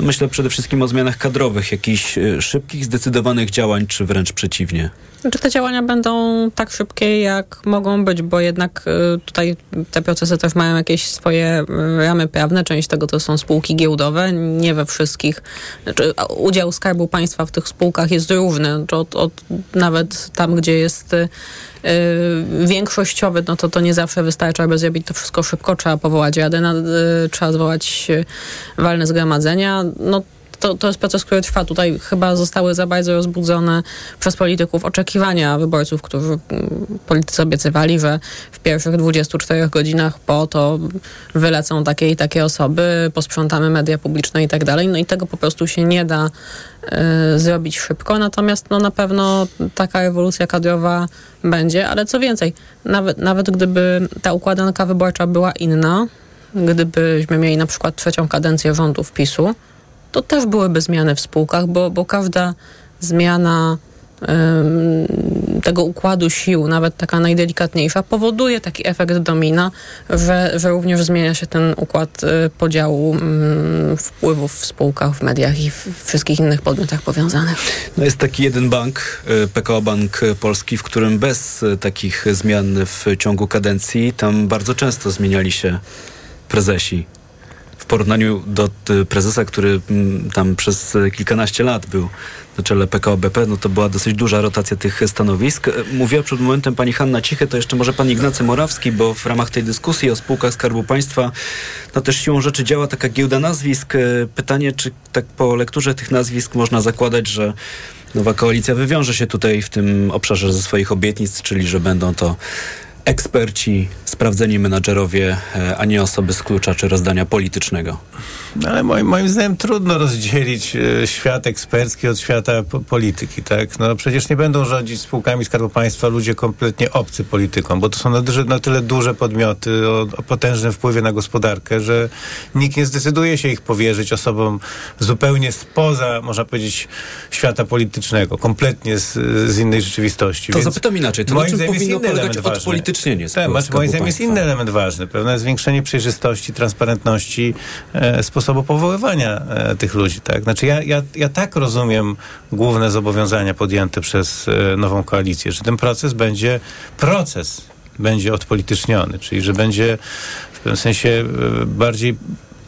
S7: no myślę przede wszystkim o zmianach kadrowych, jakichś szybkich, zdecydowanych działań, czy wręcz przeciwnie?
S17: Czy te działania będą tak szybkie, jak mogą być, bo jednak y, tutaj te procesy też mają jakieś swoje y, ramy prawne. Część tego to są spółki giełdowe, nie we wszystkich. Znaczy, udział Skarbu Państwa w tych spółkach jest różny. Znaczy, od, od, nawet tam, gdzie jest y, większościowy, no to to nie zawsze wystarczy, aby zrobić to wszystko szybko. Trzeba powołać radę, trzeba zwołać walne zgromadzenia. No, to, to jest proces, który trwa. Tutaj chyba zostały za bardzo rozbudzone przez polityków oczekiwania wyborców, którzy mm, politycy obiecywali, że w pierwszych 24 godzinach po to wylecą takie i takie osoby, posprzątamy media publiczne i tak dalej. No i tego po prostu się nie da y, zrobić szybko. Natomiast no, na pewno taka rewolucja kadrowa będzie, ale co więcej, nawet, nawet gdyby ta układanka wyborcza była inna, gdybyśmy mieli na przykład trzecią kadencję rządów PiSu, to też byłyby zmiany w spółkach, bo, bo każda zmiana tego układu sił, nawet taka najdelikatniejsza, powoduje taki efekt domina, że, że również zmienia się ten układ y, podziału wpływów w spółkach, w mediach i w wszystkich innych podmiotach powiązanych.
S7: No jest taki jeden bank, y, PKO Bank Polski, w którym bez y, takich zmian w ciągu kadencji tam bardzo często zmieniali się prezesi. W porównaniu do y, prezesa, który mm, tam przez y, kilkanaście lat był na czele PKO BP, no to była dosyć duża rotacja tych stanowisk. Y, Mówiła przed momentem pani Hanna Cichy, to jeszcze może pan Ignacy Morawski, bo w ramach tej dyskusji o spółkach Skarbu Państwa, no też siłą rzeczy działa taka giełda nazwisk. Pytanie, czy tak po lekturze tych nazwisk można zakładać, że nowa koalicja wywiąże się tutaj w tym obszarze ze swoich obietnic, czyli że będą to eksperci, sprawdzeni menadżerowie, e, a nie osoby z klucza czy rozdania politycznego.
S18: No, ale moim, moim zdaniem trudno rozdzielić e, świat ekspercki od świata po, polityki, tak? No przecież nie będą rządzić spółkami Skarbu Państwa ludzie kompletnie obcy politykom, bo to są na, na tyle duże podmioty o, o potężnym wpływie na gospodarkę, że nikt nie zdecyduje się ich powierzyć osobom zupełnie spoza, można powiedzieć, świata politycznego, kompletnie z, z innej rzeczywistości.
S7: To
S18: Więc
S7: zapytam inaczej, to na
S18: moim
S7: czym
S18: zdaniem jest
S7: powinno polegać
S18: element ważny.
S7: Odpolitycznienie
S18: Tak,
S7: spółek
S18: masz-
S7: Skarbu
S18: moim zdaniem jest inny element ważny, pewne zwiększenie przejrzystości, transparentności e, sposobu powoływania e, tych ludzi. Tak? Znaczy ja, ja, ja tak rozumiem główne zobowiązania podjęte przez e, nową koalicję, że ten proces będzie proces będzie odpolityczniony, czyli że będzie w pewnym sensie e, bardziej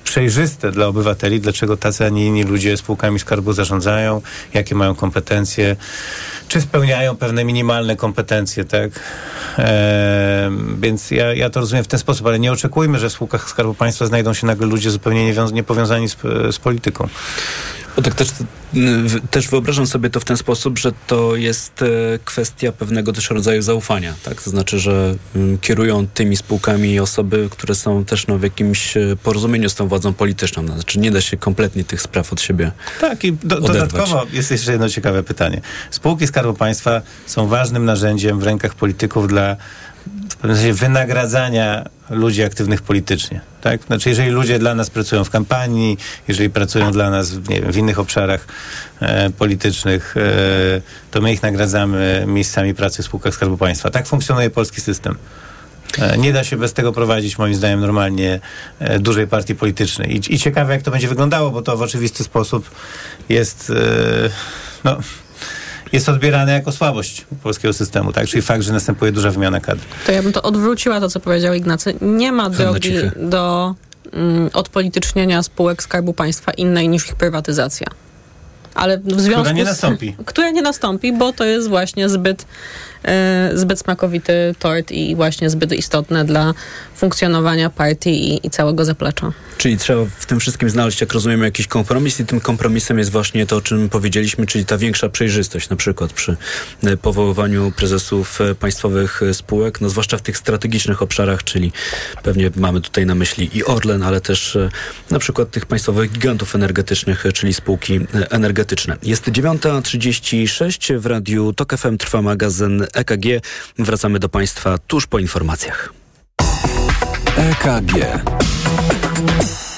S18: przejrzyste dla obywateli, dlaczego tacy, a nie inni ludzie spółkami skarbu zarządzają, jakie mają kompetencje, czy spełniają pewne minimalne kompetencje, tak? Ehm, więc ja, ja to rozumiem w ten sposób, ale nie oczekujmy, że w spółkach Skarbu Państwa znajdą się nagle ludzie zupełnie niepowiązani z, z polityką.
S7: Bo tak też, też wyobrażam sobie to w ten sposób, że to jest e, kwestia pewnego też rodzaju zaufania. Tak? To znaczy, że mm, kierują tymi spółkami osoby, które są też no, w jakimś e, porozumieniu z tą władzą polityczną. Znaczy nie da się kompletnie tych spraw od siebie
S18: Tak, i do, dodatkowo jest jeszcze jedno ciekawe pytanie. Spółki Skarbu Państwa są ważnym narzędziem w rękach polityków dla w pewnym sensie wynagradzania ludzi aktywnych politycznie. Tak? Znaczy, jeżeli ludzie dla nas pracują w kampanii, jeżeli pracują dla nas wiem, w innych obszarach e, politycznych, e, to my ich nagradzamy miejscami pracy w spółkach Skarbu Państwa. Tak funkcjonuje polski system. E, Nie da się bez tego prowadzić, moim zdaniem, normalnie e, dużej partii politycznej. I, I ciekawe, jak to będzie wyglądało, bo to w oczywisty sposób jest, e, no, jest odbierane jako słabość polskiego systemu, tak? Czyli fakt, że następuje duża wymiana kadr.
S17: To ja bym to odwróciła, to co powiedział Ignacy. Nie ma drogi do mm, odpolitycznienia spółek Skarbu Państwa innej niż ich prywatyzacja. Ale w związku
S18: Która nie
S17: z,
S18: nastąpi.
S17: Która nie nastąpi, bo to jest właśnie zbyt, e, zbyt smakowity tort i właśnie zbyt istotne dla funkcjonowania partii i, i całego zaplecza.
S7: Czyli trzeba w tym wszystkim znaleźć, jak rozumiem, jakiś kompromis i tym kompromisem jest właśnie to, o czym powiedzieliśmy, czyli ta większa przejrzystość na przykład przy e, powoływaniu prezesów e, państwowych e, spółek, no zwłaszcza w tych strategicznych obszarach, czyli pewnie mamy tutaj na myśli i Orlen, ale też na przykład tych państwowych gigantów energetycznych, czyli spółki energetyczne. Jest 9.36 w Radiu TOK FM trwa magazyn EKG. Wracamy do Państwa tuż po informacjach.
S2: EKG.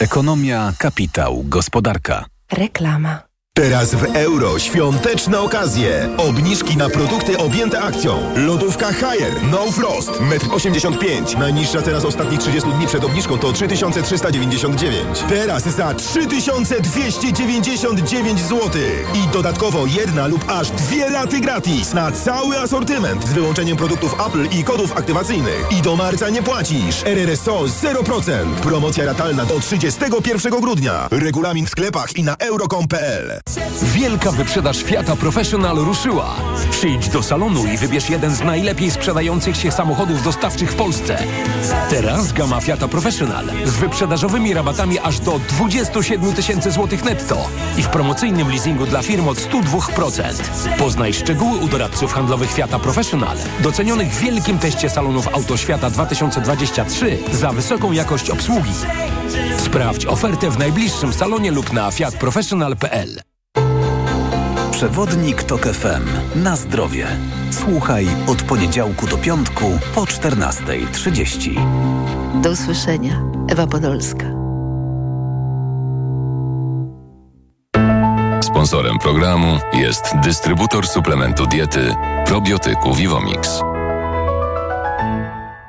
S2: Ekonomia, kapitał, gospodarka.
S9: Reklama. Teraz w euro świąteczne okazje. Obniżki na produkty objęte akcją. Lodówka Haier No Frost 1,85 m. Najniższa teraz ostatnich 30 dni przed obniżką to 3399. Teraz za 3299 zł. I dodatkowo jedna lub aż dwie raty gratis na cały asortyment z wyłączeniem produktów Apple i kodów aktywacyjnych. I do marca nie płacisz. RRSO 0%. Promocja ratalna do 31 grudnia. Regulamin w sklepach i na euro.com.pl
S20: Wielka wyprzedaż Fiata Professional ruszyła. Przyjdź do salonu i wybierz jeden z najlepiej sprzedających się samochodów dostawczych w Polsce. Teraz gama Fiata Professional z wyprzedażowymi rabatami aż do 27 tysięcy złotych netto i w promocyjnym leasingu dla firm od 102%. Poznaj szczegóły u doradców handlowych Fiata Professional, docenionych w wielkim teście salonów Autoświata 2023 za wysoką jakość obsługi. Sprawdź ofertę w najbliższym salonie lub na fiatprofessional.pl.
S2: Przewodnik TOK FM. Na zdrowie. Słuchaj od poniedziałku do piątku po 14.30.
S1: Do usłyszenia. Ewa Podolska.
S21: Sponsorem programu jest dystrybutor suplementu diety probiotyku Vivomix.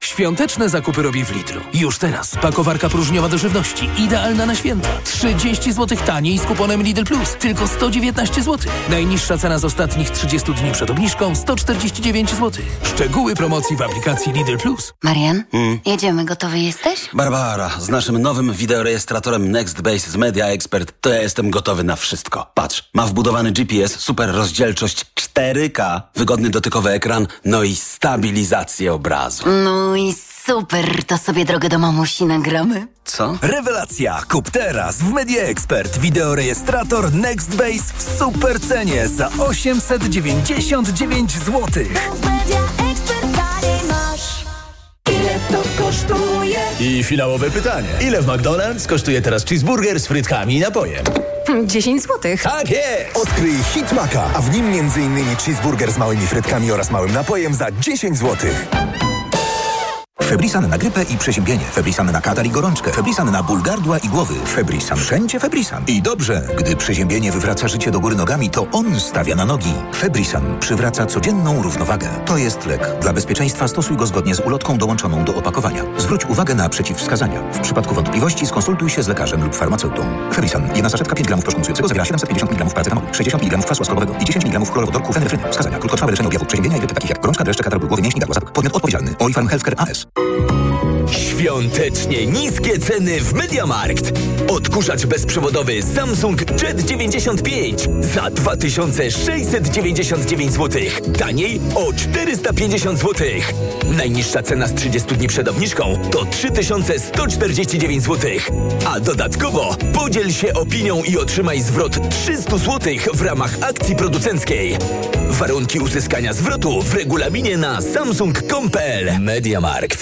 S15: Świąteczne zakupy robię w Lidlu. Już teraz. Pakowarka próżniowa do żywności. Idealna na święta. 30 zł taniej z kuponem Lidl Plus. Tylko 119 zł. Najniższa cena z ostatnich 30 dni przed obniżką 149 zł. Szczegóły promocji w aplikacji Lidl Plus.
S10: Marian, jedziemy, gotowy jesteś?
S11: Barbara, z naszym nowym wideorejestratorem NextBase z Media Expert to ja jestem gotowy na wszystko. Patrz, ma wbudowany GPS, super rozdzielczość 4K, wygodny dotykowy ekran, no i stabilizację obrazu.
S10: No i super, to sobie drogę do mamusi nagramy.
S11: Co?
S13: Rewelacja! Kup teraz w Media Expert wideorejestrator NextBase w super cenie za 899 zł.
S22: Ile to kosztuje?
S13: I finałowe pytanie. Ile w McDonald's kosztuje teraz cheeseburger z frytkami i napojem?
S10: 10 zł.
S13: Tak jest!
S9: Odkryj Hit Maka, a w nim m.in. cheeseburger z małymi frytkami oraz małym napojem za 10 zł.
S23: Febrisan na grypę i przeziębienie. Febrisan na katar i gorączkę. Febrisan na ból gardła i głowy. Febrisan. Wszędzie Febrisan. I dobrze, gdy przeziębienie wywraca życie do góry nogami, to on stawia na nogi. Febrisan przywraca codzienną równowagę. To jest lek. Dla bezpieczeństwa stosuj go zgodnie z ulotką dołączoną do opakowania. Zwróć uwagę na przeciwwskazania. W przypadku wątpliwości skonsultuj się z lekarzem lub farmaceutą. Febrisan. Jedna saszetka 5 gramów proszku zawiera 750 mg paracetamolu, 60 mg kwasu ascorbowego i 10 mg chlorowodorku fenefryny. Wskazania. Krótkotrwałe leczenie objawów przeziębienia i grypy takich jak gorączka, dreszcze, katar głowy, mięśni, gardła. Podmiot odpowiedzialny. Healthcare AS.
S13: Świątecznie niskie ceny w Mediamarkt. Odkurzacz bezprzewodowy Samsung Jet 95 za 2699 zł. Taniej o 450 zł. Najniższa cena z 30 dni przed obniżką to 3149 zł. A dodatkowo podziel się opinią i otrzymaj zwrot 300 zł w ramach akcji producenckiej. Warunki uzyskania zwrotu w regulaminie na samsung.com.pl Mediamarkt.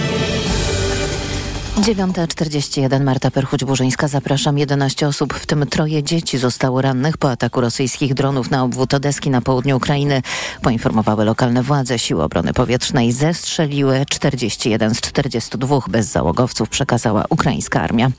S1: 9.41 Marta Perchuć-Burzyńska. Zapraszam. 11 osób, w tym troje dzieci zostało rannych po ataku rosyjskich dronów na obwód Odeski na południu Ukrainy. Poinformowały lokalne władze. Siły Obrony Powietrznej zestrzeliły 41 z 42 bezzałogowców, przekazała ukraińska armia.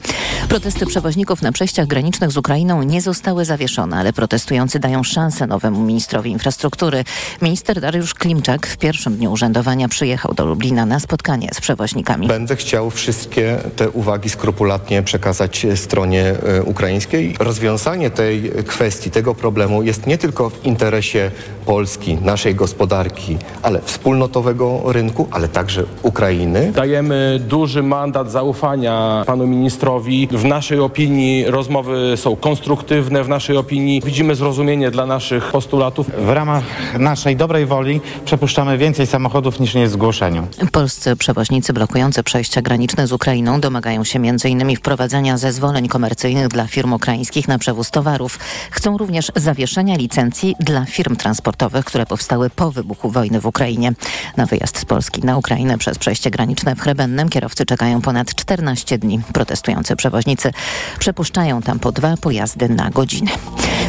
S1: Protesty przewoźników na przejściach granicznych z Ukrainą nie zostały zawieszone, ale protestujący dają szansę nowemu ministrowi infrastruktury. Minister Dariusz Klimczak w pierwszym dniu urzędowania przyjechał do Lublina na spotkanie z przewoźnikami.
S24: Będę chciał wszystkie te uwagi skrupulatnie przekazać stronie e, ukraińskiej. Rozwiązanie tej kwestii, tego problemu jest nie tylko w interesie Polski, naszej gospodarki, ale wspólnotowego rynku, ale także Ukrainy.
S25: Dajemy duży mandat zaufania panu ministrowi. W naszej opinii rozmowy są konstruktywne, w naszej opinii widzimy zrozumienie dla naszych postulatów.
S26: W ramach naszej dobrej woli przepuszczamy więcej samochodów niż nie jest zgłoszeniu.
S1: Polscy przewoźnicy blokujący przejścia graniczne z Ukrainą domagają się m.in. wprowadzenia zezwoleń komercyjnych dla firm ukraińskich na przewóz towarów. Chcą również zawieszenia licencji dla firm transportowych, które powstały po wybuchu wojny w Ukrainie. Na wyjazd z Polski na Ukrainę przez przejście graniczne w Chrebennem kierowcy czekają ponad 14 dni. Protestujący przewoźnicy przepuszczają tam po dwa pojazdy na godzinę.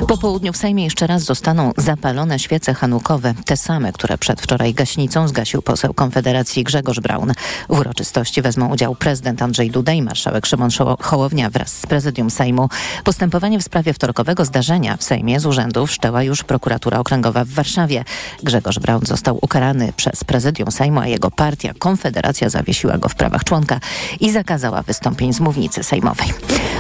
S1: Po południu w Sejmie jeszcze raz zostaną zapalone świece hanukowe, te same, które przedwczoraj gaśnicą zgasił poseł Konfederacji Grzegorz Braun. W uroczystości wezmą udział prezydent Andrzej Duda i marszałek Szymon Hołownia wraz z prezydium Sejmu. Postępowanie w sprawie wtorkowego zdarzenia w Sejmie z urzędów wszczęła już prokuratura okręgowa w Warszawie. Grzegorz Braun został ukarany przez prezydium Sejmu, a jego partia Konfederacja zawiesiła go w prawach członka i zakazała wystąpień z mównicy sejmowej.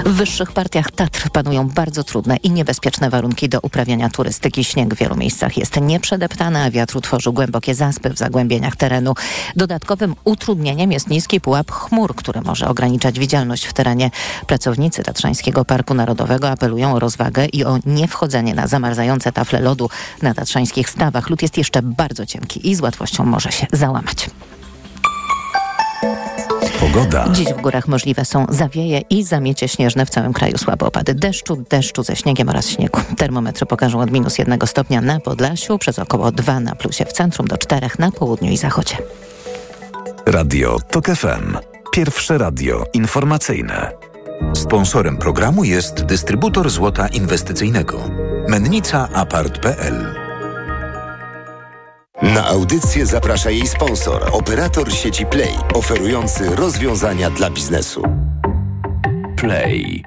S1: W wyższych partiach Tatr panują bardzo trudne i niebezpieczne warunki do uprawiania turystyki. Śnieg w wielu miejscach jest nieprzedeptany, a wiatr utworzył głębokie zaspy w zagłębieniach terenu. Dodatkowym utrudnieniem jest niski pułap chmur, który może ograniczać widzialność w terenie. Pracownicy Tatrzańskiego Parku Narodowego apelują o rozwagę i o niewchodzenie na zamarzające tafle lodu na tatrzańskich stawach. Lód jest jeszcze bardzo cienki i z łatwością może się załamać.
S2: Pogoda.
S1: Dziś w górach możliwe są zawieje i zamiecie śnieżne w całym kraju. Słabe opady deszczu, deszczu ze śniegiem oraz śniegu. Termometry pokażą od minus jednego stopnia na Podlasiu, przez około 2 na plusie w centrum do 4 na południu i zachodzie.
S2: Radio TOK FM. Pierwsze radio informacyjne.
S23: Sponsorem programu jest dystrybutor złota inwestycyjnego. Mennica Apart.pl
S27: Na audycję zaprasza jej sponsor, operator sieci Play, oferujący rozwiązania dla biznesu.
S2: Play.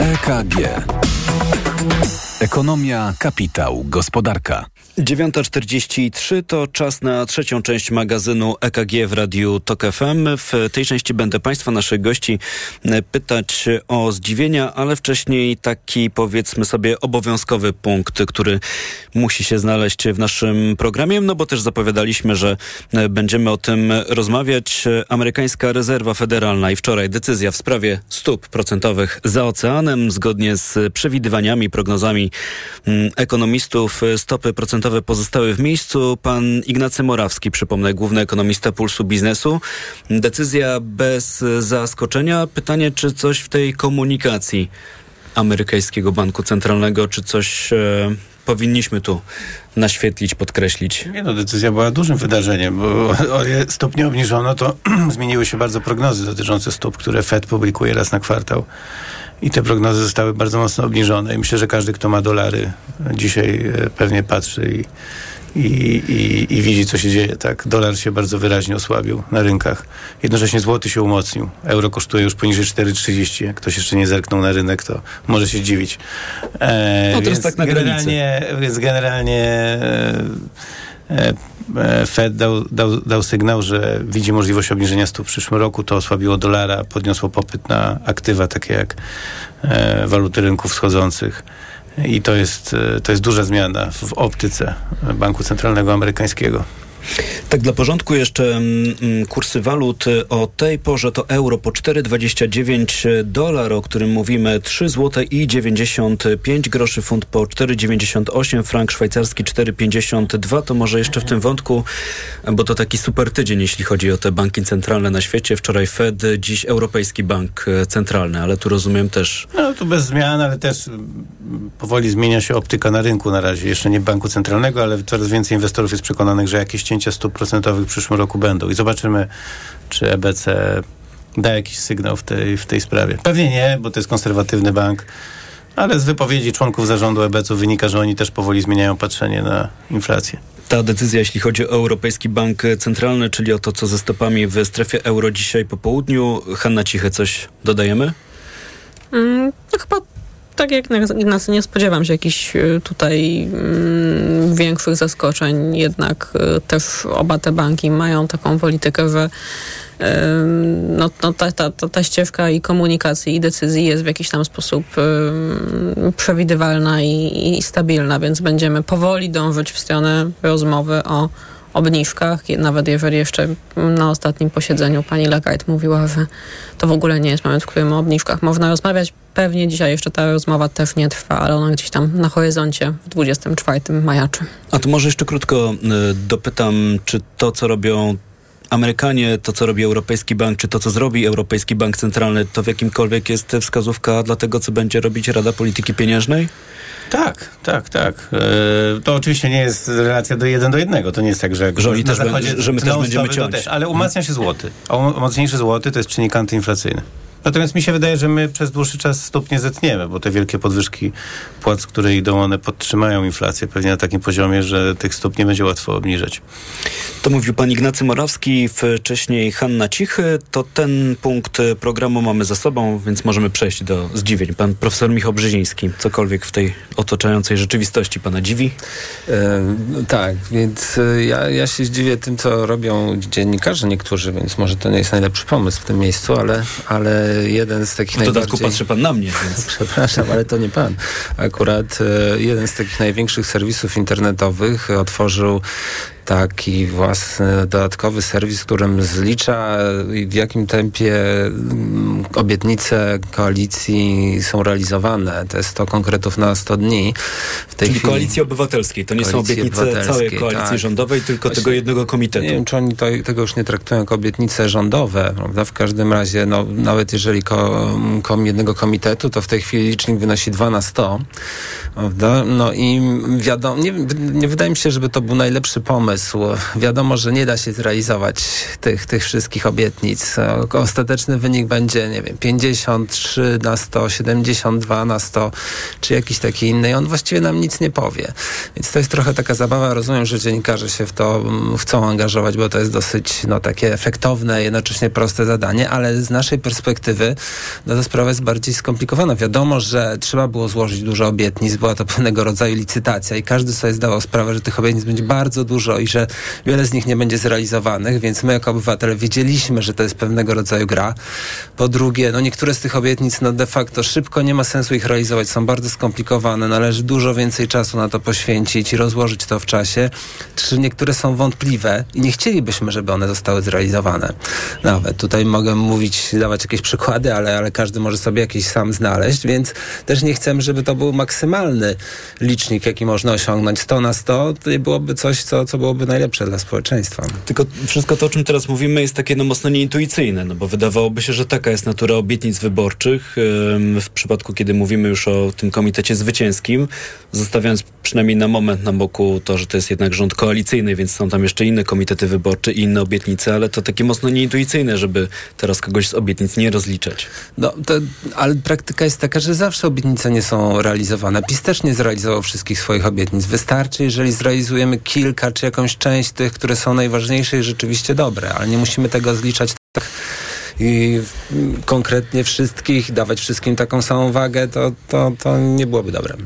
S2: EKG. Ekonomia, kapitał, gospodarka.
S7: 9.43 to czas na trzecią część magazynu EKG w Radiu TOK FM. W tej części będę Państwa, naszych gości, e, pytać o zdziwienia, ale wcześniej taki powiedzmy sobie obowiązkowy punkt, który musi się znaleźć w naszym programie, no bo też zapowiadaliśmy, że e, będziemy o tym rozmawiać. Amerykańska Rezerwa Federalna i wczoraj decyzja w sprawie stóp procentowych za oceanem. Zgodnie z przewidywaniami, prognozami mm, ekonomistów stopy procentowe pozostały w miejscu. Pan Ignacy Morawski, przypomnę, główny ekonomista Pulsu Biznesu. Decyzja bez zaskoczenia. Pytanie, czy coś w tej komunikacji amerykańskiego banku centralnego, czy coś e, powinniśmy tu naświetlić, podkreślić?
S18: Nie no, decyzja była dużym wydarzeniem, bo o stopnie obniżono, to zmieniły się bardzo prognozy dotyczące stóp, które Fed publikuje raz na kwartał. I te prognozy zostały bardzo mocno obniżone. I myślę, że każdy, kto ma dolary, dzisiaj e, pewnie patrzy i, i, i, i, widzi, co się dzieje. Tak, dolar się bardzo wyraźnie osłabił na rynkach. Jednocześnie złoty się umocnił. Euro kosztuje już poniżej 4,30. Jak ktoś jeszcze nie zerknął na rynek, to może się dziwić.
S7: E, no jest tak na
S18: granicy. Więc generalnie e, e, Fed dał, dał, dał sygnał, że widzi możliwość obniżenia stóp w przyszłym roku. To osłabiło dolara, podniosło popyt na aktywa takie jak e, waluty rynków wschodzących. I to jest, e, to jest duża zmiana w optyce Banku Centralnego Amerykańskiego.
S7: Tak, dla porządku jeszcze mm, mm, kursy walut o tej porze to euro po 4,29 dolar, o którym mówimy 3 zł i 95 groszy, funt po 4,98, frank szwajcarski 4,52. To może jeszcze w tym wątku, bo to taki super tydzień, jeśli chodzi o te banki centralne na świecie. Wczoraj Fed, dziś Europejski Bank Centralny, ale tu rozumiem też...
S18: No tu bez zmian, ale też powoli zmienia się optyka na rynku na razie. Jeszcze nie banku centralnego, ale coraz więcej inwestorów jest przekonanych, że jakieś cięcia stóp procentowych w przyszłym roku będą. I zobaczymy, czy EBC da jakiś sygnał w tej, w tej sprawie. Pewnie nie, bo to jest konserwatywny bank, ale z wypowiedzi członków zarządu EBC wynika, że oni też powoli zmieniają patrzenie na inflację.
S7: Ta decyzja, jeśli chodzi o Europejski Bank Centralny, czyli o to, co ze stopami w strefie euro dzisiaj po południu. Hanna Cichy, coś dodajemy?
S17: Mm, no chyba tak jak Ignacy, nie spodziewam się jakichś e, tutaj mm, większych zaskoczeń. Jednak y, też oba te banki mają taką politykę, że y, no, no ta, ta, ta, ta, ścieżka i komunikacji i decyzji jest w jakiś tam sposób przewidywalna i, i stabilna, więc będziemy powoli dążyć w stronę rozmowy o obniżkach, nawet jeżeli jeszcze na ostatnim posiedzeniu pani Lagarde mówiła, że to w ogóle nie jest moment, w którym o obniżkach można rozmawiać. Pewnie dzisiaj jeszcze ta rozmowa też nie trwa, ale ona gdzieś tam na horyzoncie w 24 majaczy.
S7: A to może jeszcze krótko y, dopytam, czy to, co robią Amerykanie, to co robi Europejski Bank, czy to co zrobi Europejski Bank Centralny, to w jakimkolwiek jest wskazówka dla tego, co będzie robić Rada Polityki Pieniężnej?
S18: Tak, tak, tak. E, to oczywiście nie jest relacja do jeden do jednego. To nie jest tak, że,
S7: że, oni też, zachodzie, że my też będziemy ciąć. Też,
S18: ale umacnia się złoty. A umocniejszy złoty to jest czynnik antyinflacyjny. Natomiast mi się wydaje, że my przez dłuższy czas stóp nie zetniemy, bo te wielkie podwyżki płac, które idą, one podtrzymają inflację pewnie na takim poziomie, że tych stóp nie będzie łatwo obniżać.
S7: To mówił pan Ignacy Morawski, wcześniej Hanna Cichy. To ten punkt programu mamy za sobą, więc możemy przejść do zdziwień. Pan profesor Michał Brzeziński, cokolwiek w tej otaczającej rzeczywistości pana dziwi?
S19: E, tak, więc e, ja, ja się zdziwię tym, co robią dziennikarze niektórzy, więc może to nie jest najlepszy pomysł w tym miejscu, ale, ale jeden z takich
S7: W dodatku
S19: najbardziej...
S7: patrzy pan na mnie, więc...
S19: Przepraszam, ale to nie pan. Akurat e, jeden z takich największych serwisów internetowych otworzył taki własny dodatkowy serwis, którym zlicza w jakim tempie mm, obietnice koalicji są realizowane. To jest 100 konkretów na 100 dni. W tej
S7: Czyli
S19: chwili...
S7: Koalicji Obywatelskiej. To nie są obietnice całej koalicji
S19: tak.
S7: rządowej, tylko
S19: Właśnie
S7: tego jednego komitetu.
S19: Nie wiem, czy oni to, tego już nie traktują jako obietnice rządowe, prawda? W każdym razie, no, nawet jeżeli ko, kom jednego komitetu, to w tej chwili licznik wynosi 2 na 100, prawda? No i wiadomo, nie, nie wydaje mi się, żeby to był najlepszy pomysł. Wiadomo, że nie da się zrealizować tych, tych wszystkich obietnic. Ostateczny wynik będzie, nie wiem, 53 na 100, 72 na 100, czy jakiś taki inny. I on właściwie nam nic nie powie. Więc to jest trochę taka zabawa. Rozumiem, że dziennikarze się w to mm, chcą angażować, bo to jest dosyć no, takie efektowne, jednocześnie proste zadanie, ale z naszej perspektywy no, ta sprawa jest bardziej skomplikowana. Wiadomo, że trzeba było złożyć dużo obietnic, była to pewnego rodzaju licytacja i każdy sobie zdawał sprawę, że tych obietnic będzie bardzo dużo i że wiele z nich nie będzie zrealizowanych, więc my jako obywatele wiedzieliśmy, że to jest pewnego rodzaju gra. Po drugie, no niektóre z tych obietnic no de facto szybko nie ma sensu ich realizować, są bardzo skomplikowane, należy dużo więcej czasu na to poświęcić i rozłożyć to w czasie. Czy niektóre są wątpliwe i nie chcielibyśmy, żeby one zostały zrealizowane. Nawet tutaj mogę mówić, dawać jakieś przykłady, ale, ale każdy może sobie jakieś sam znaleźć, więc też nie chcemy, żeby to był maksymalny licznik, jaki można osiągnąć. 100 na 100 to byłoby coś, co, co byłoby najlepsze dla społeczeństwa.
S7: Tylko wszystko to, o czym teraz mówimy, jest takie no mocno nieintuicyjne, no bo wydawałoby się, że taka jest natura obietnic wyborczych. W przypadku, kiedy mówimy już o tym komitecie zwycięskim, zostawiając przynajmniej na moment na boku to, że to jest jednak rząd koalicyjny, więc są tam jeszcze inne komitety wyborcze i inne obietnice, ale to takie mocno nieintuicyjne, żeby teraz kogoś z obietnic nie rozliczać.
S19: No, to, ale praktyka jest taka, że zawsze obietnice nie są realizowane. PiS też nie zrealizował wszystkich swoich obietnic. Wystarczy, jeżeli zrealizujemy kilka czy jakąś część tych, które są najważniejsze i rzeczywiście dobre, ale nie musimy tego zliczać tak i konkretnie wszystkich, dawać wszystkim taką samą wagę, to, to, to nie byłoby dobre.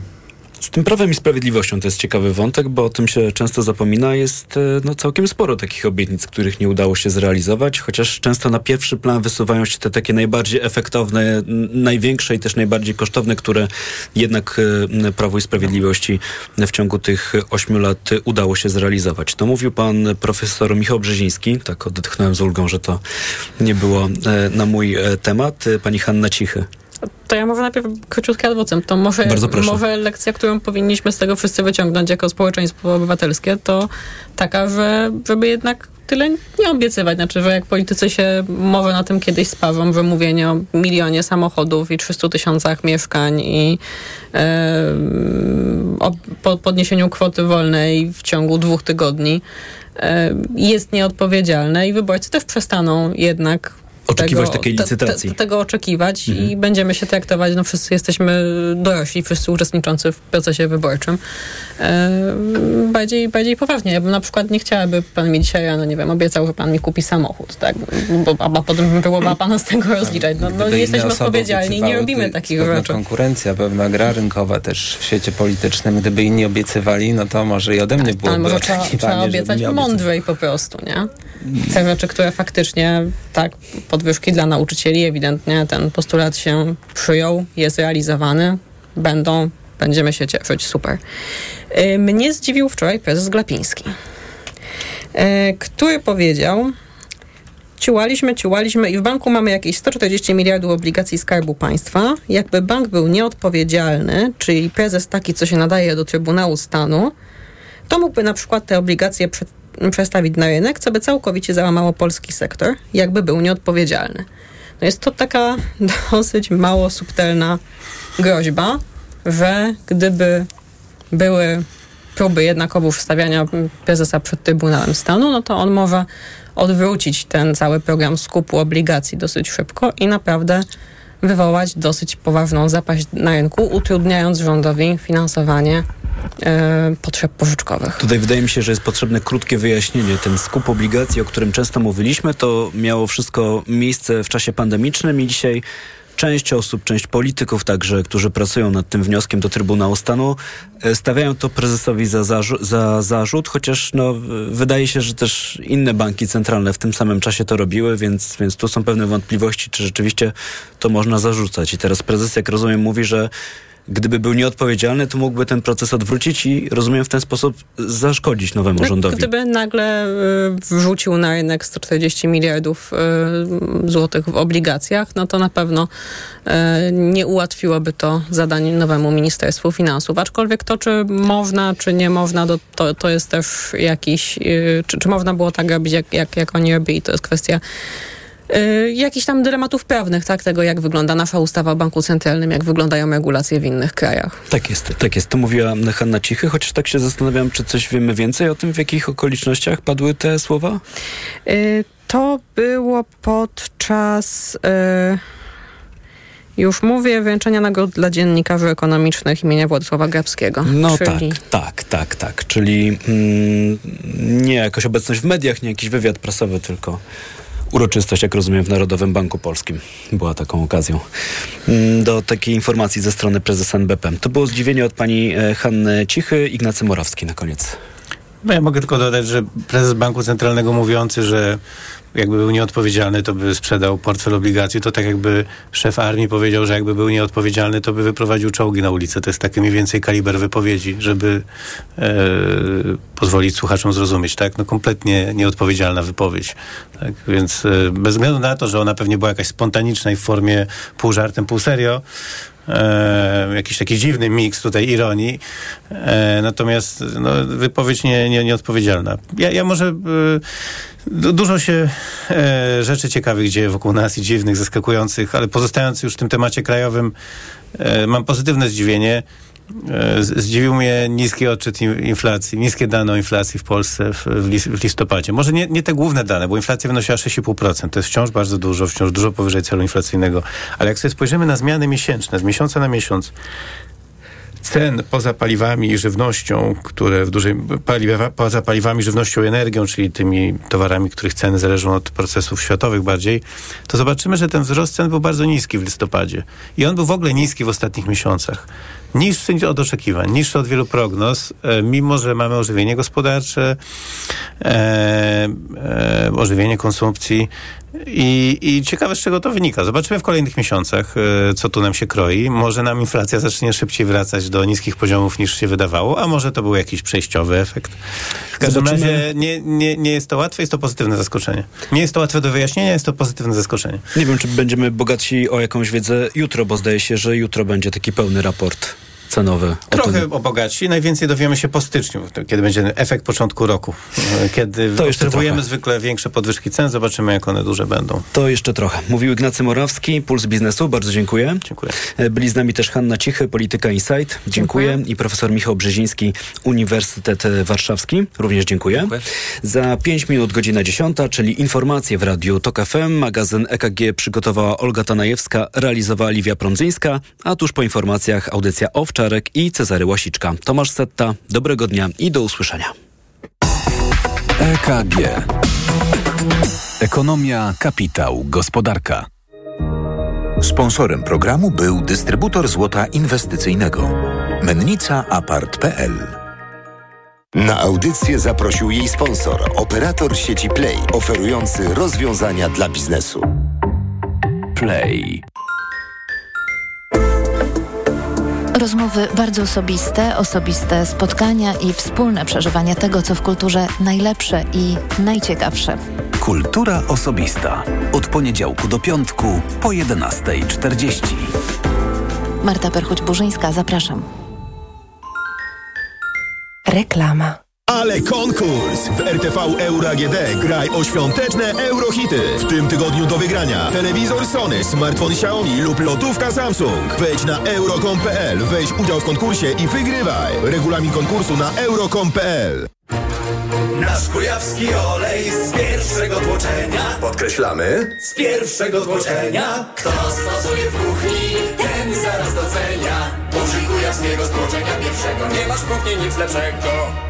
S7: Z tym prawem i sprawiedliwością to jest ciekawy wątek, bo o tym się często zapomina. Jest e, no, całkiem sporo takich obietnic, których nie udało się zrealizować, chociaż często na pierwszy plan wysuwają się te takie najbardziej efektowne, największe i też najbardziej kosztowne, które jednak e, Prawo i Sprawiedliwości w ciągu tych ośmiu lat udało się zrealizować. To mówił pan profesor Michał Brzeziński. Tak odetchnąłem z ulgą, że to nie było e, na mój temat. Pani Hanna Cichy.
S17: To ja może najpierw króciutki adwocem. To może, może lekcja, którą powinniśmy z tego wszyscy wyciągnąć jako społeczeństwo obywatelskie, to taka, że żeby jednak tyle nie obiecywać. Znaczy, że jak politycy się może na tym kiedyś sparzą, że mówienie o milionie samochodów i 300 tysiącach mieszkań i o po podniesieniu kwoty wolnej w ciągu dwóch tygodni jest nieodpowiedzialne i wyborcy też przestaną jednak
S7: Oczekiwać
S17: tego,
S7: takiej
S17: te-
S7: licytacji.
S17: Te, tego oczekiwać i
S7: Mhm.
S17: będziemy się traktować, no wszyscy jesteśmy dorośli, wszyscy uczestniczący w procesie wyborczym. E, bardziej, bardziej poważnie. Ja bym na przykład nie chciała, by pan mi dzisiaj rano, nie wiem, obiecał, że pan mi kupi samochód, tak? Bo, a, a potem bym próbowała pana z tego rozliczać. No, no jesteśmy odpowiedzialni i nie robimy takich rzeczy.
S19: konkurencja, pewna gra rynkowa też w świecie politycznym. Gdyby inni obiecywali, no to może i ode mnie byłoby
S17: Ale może trzeba, trzeba obiecać mądrzej po prostu, nie? Te rzeczy, które faktycznie, tak, podwyżki dla nauczycieli, ewidentnie ten postulat się przyjął, jest realizowany, będą, będziemy się cieszyć, super. Y, Mnie zdziwił wczoraj prezes Glapiński, y, który powiedział, ciułaliśmy, ciułaliśmy i w banku mamy jakieś 140 miliardów obligacji Skarbu Państwa. Jakby bank był nieodpowiedzialny, czyli prezes taki, co się nadaje do Trybunału Stanu, to mógłby na przykład te obligacje prze, przestawić na rynek, co by całkowicie załamało polski sektor, jakby był nieodpowiedzialny. No jest to taka dosyć mało subtelna groźba, że gdyby były próby jednakowo wstawiania prezesa przed Trybunałem Stanu, no to on może odwrócić ten cały program skupu obligacji dosyć szybko i naprawdę wywołać dosyć poważną zapaść na rynku, utrudniając rządowi finansowanie potrzeb pożyczkowych.
S7: Tutaj wydaje mi się, że jest potrzebne krótkie wyjaśnienie. Ten skup obligacji, o którym często mówiliśmy, to miało wszystko miejsce w czasie pandemicznym i dzisiaj część osób, część polityków także, którzy pracują nad tym wnioskiem do Trybunału Stanu, e, stawiają to prezesowi za, zarzu- za zarzut, chociaż no, wydaje się, że też inne banki centralne w tym samym czasie to robiły, więc, więc tu są pewne wątpliwości, czy rzeczywiście to można zarzucać. I teraz prezes, jak rozumiem, mówi, że gdyby był nieodpowiedzialny, to mógłby ten proces odwrócić i rozumiem w ten sposób zaszkodzić nowemu
S17: No,
S7: rządowi.
S17: Gdyby nagle y, wrzucił na rynek 140 miliardów y, złotych w obligacjach, no to na pewno y, nie ułatwiłoby to zadań nowemu Ministerstwu Finansów. Aczkolwiek to, czy można, czy nie można, to, to, jest też jakiś, czy, czy można było tak robić, jak, jak, jak oni robili, to jest kwestia y, jakichś tam dylematów prawnych, tak, tego jak wygląda nasza ustawa o Banku Centralnym, jak wyglądają regulacje w innych krajach.
S7: Tak jest, tak jest. To mówiła Hanna Cichy, chociaż tak się zastanawiam, czy coś wiemy więcej o tym, w jakich okolicznościach padły te słowa?
S17: Y, To było podczas. y, Już mówię, wręczenia nagród dla dziennikarzy ekonomicznych imienia Władysława Grabskiego.
S7: No
S17: czyli...
S7: tak, tak, tak, tak. Czyli mm, nie jakoś obecność w mediach, nie jakiś wywiad prasowy, tylko uroczystość, jak rozumiem, w Narodowym Banku Polskim była taką okazją mm, do takiej informacji ze strony prezesa NBP. To było zdziwienie od pani e, Hanny Cichy, Ignacy Morawski na koniec.
S18: No ja mogę tylko dodać, że prezes Banku Centralnego mówiący, że jakby był nieodpowiedzialny, to by sprzedał portfel obligacji, to tak jakby szef armii powiedział, że jakby był nieodpowiedzialny, to by wyprowadził czołgi na ulicę. To jest taki mniej więcej kaliber wypowiedzi, żeby e, pozwolić słuchaczom zrozumieć, tak? No kompletnie nieodpowiedzialna wypowiedź. Tak? Więc e, bez względu na to, że ona pewnie była jakaś spontaniczna i w formie pół żartem, pół serio, e, jakiś taki dziwny miks tutaj ironii. E, natomiast no, wypowiedź nie, nie, nieodpowiedzialna. Ja, ja może... E, du- Dużo się e, rzeczy ciekawych dzieje wokół nas i dziwnych, zaskakujących, ale pozostając już w tym temacie krajowym, e, mam pozytywne zdziwienie. E, Zdziwił mnie niski odczyt in- inflacji, niskie dane o inflacji w Polsce w listopadzie. Może nie, nie te główne dane, bo inflacja wynosiła 6,5%. To jest wciąż bardzo dużo, wciąż dużo powyżej celu inflacyjnego. Ale jak sobie spojrzymy na zmiany miesięczne, z miesiąca na miesiąc, cen poza paliwami i żywnością, które w dużej paliwa, poza paliwami, żywnością i energią, czyli tymi towarami, których ceny zależą od procesów światowych bardziej, to zobaczymy, że ten wzrost cen był bardzo niski w listopadzie. I on był w ogóle niski w ostatnich miesiącach. Niższy od oczekiwań, niższy od wielu prognoz, e, mimo że mamy ożywienie gospodarcze, e, e, ożywienie konsumpcji i, i ciekawe, z czego to wynika. Zobaczymy w kolejnych miesiącach, e, co tu nam się kroi. Może nam inflacja zacznie szybciej wracać do niskich poziomów niż się wydawało, a może to był jakiś przejściowy efekt. W każdym
S7: Zobaczymy.
S18: razie nie, nie, nie jest to łatwe, jest to pozytywne zaskoczenie. Nie jest to łatwe do wyjaśnienia, jest to pozytywne zaskoczenie.
S7: Nie wiem, czy będziemy bogatsi o jakąś wiedzę jutro, bo zdaje się, że jutro będzie taki pełny raport cenowy. o
S18: Trochę
S7: tym.
S18: o bogatsi. Najwięcej dowiemy się po styczniu, kiedy będzie efekt początku roku. Kiedy obserwujemy zwykle większe podwyżki cen, zobaczymy, jak one duże będą.
S7: To jeszcze trochę. Mówił Ignacy Morawski, Puls Biznesu. Bardzo dziękuję.
S18: Dziękuję.
S7: E, Byli z nami też Hanna Cichy, Polityka Insight. Dziękuję. I profesor Michał Brzeziński, Uniwersytet e, Warszawski. Również dziękuję. Za 5 minut godzina 10, czyli informacje w Radiu TOK FM. Magazyn EKG przygotowała Olga Tanajewska, realizowała Liwia Prądzyńska, a tuż po informacjach audycja I Cezary Łasiczka. Tomasz Setta, dobrego dnia i do usłyszenia.
S2: EKG. Ekonomia, kapitał, gospodarka.
S23: Sponsorem programu był dystrybutor złota inwestycyjnego. Mennica Apart.pl
S27: Na audycję zaprosił jej sponsor, operator sieci Play, oferujący rozwiązania dla biznesu.
S2: Play.
S1: Rozmowy bardzo osobiste, osobiste spotkania i wspólne przeżywanie tego, co w kulturze najlepsze i najciekawsze.
S2: Kultura osobista. Od poniedziałku do piątku po 11.40.
S1: Marta Perchuć-Burzyńska, zapraszam.
S28: Reklama.
S9: Ale konkurs! W RTV Euro AGD graj o świąteczne eurohity. W tym tygodniu do wygrania telewizor Sony, smartfon Xiaomi lub lotówka Samsung. Wejdź na euro.com.pl, weź udział w konkursie i wygrywaj. Regulamin konkursu na euro.com.pl
S29: Nasz kujawski olej z pierwszego tłoczenia
S9: Podkreślamy.
S29: Z pierwszego tłoczenia Kto stosuje w kuchni, ten zaraz docenia Użyj kujawskiego stłoczenia pierwszego Nie masz kuchni nic lepszego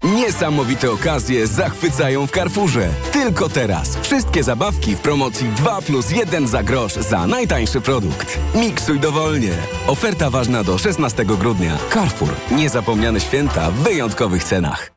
S13: Niesamowite okazje zachwycają w Carrefourze. Tylko teraz. Wszystkie zabawki w promocji 2 plus 1 za grosz za najtańszy produkt. Miksuj dowolnie. Oferta ważna do 16 grudnia. Carrefour. Niezapomniane święta w wyjątkowych cenach.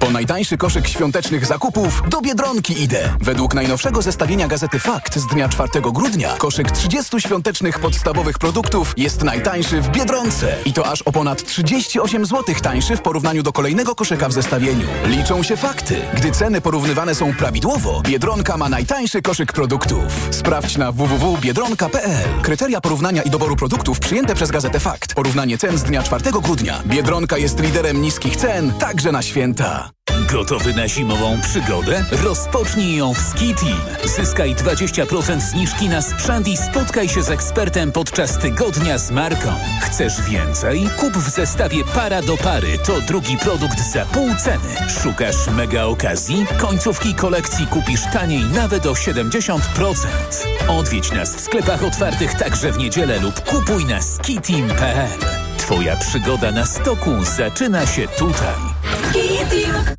S12: Po najtańszy koszyk świątecznych zakupów do Biedronki idę. Według najnowszego zestawienia gazety Fakt z dnia 4 grudnia koszyk 30 świątecznych podstawowych produktów jest najtańszy w Biedronce. I to aż o ponad 38 zł tańszy w porównaniu do kolejnego koszyka w zestawieniu. Liczą się fakty. Gdy ceny porównywane są prawidłowo, Biedronka ma najtańszy koszyk produktów. Sprawdź na www.biedronka.pl. Kryteria porównania i doboru produktów przyjęte przez gazetę Fakt. Porównanie cen z dnia 4 grudnia. Biedronka jest liderem niskich cen, także na święta.
S15: Gotowy na zimową przygodę? Rozpocznij ją w Ski Team. Zyskaj 20% zniżki na sprzęt i spotkaj się z ekspertem podczas tygodnia z marką. Chcesz więcej? Kup w zestawie para do pary. To drugi produkt za pół ceny. Szukasz mega okazji? Końcówki kolekcji kupisz taniej nawet o 70%. Odwiedź nas w sklepach otwartych także w niedzielę lub kupuj na skiteam.pl. Twoja przygoda na stoku zaczyna się tutaj.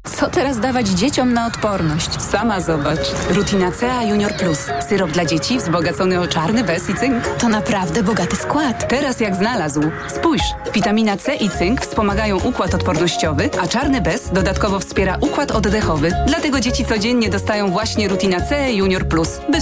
S30: Co teraz dawać dzieciom na odporność? Sama zobacz. Rutina CA Junior Plus. Syrop dla dzieci wzbogacony o czarny bez i cynk. To naprawdę bogaty skład. Teraz jak znalazł. Spójrz, witamina C i cynk wspomagają układ odpornościowy, a czarny bez dodatkowo wspiera układ oddechowy. Dlatego dzieci codziennie dostają właśnie Rutina C Junior Plus, by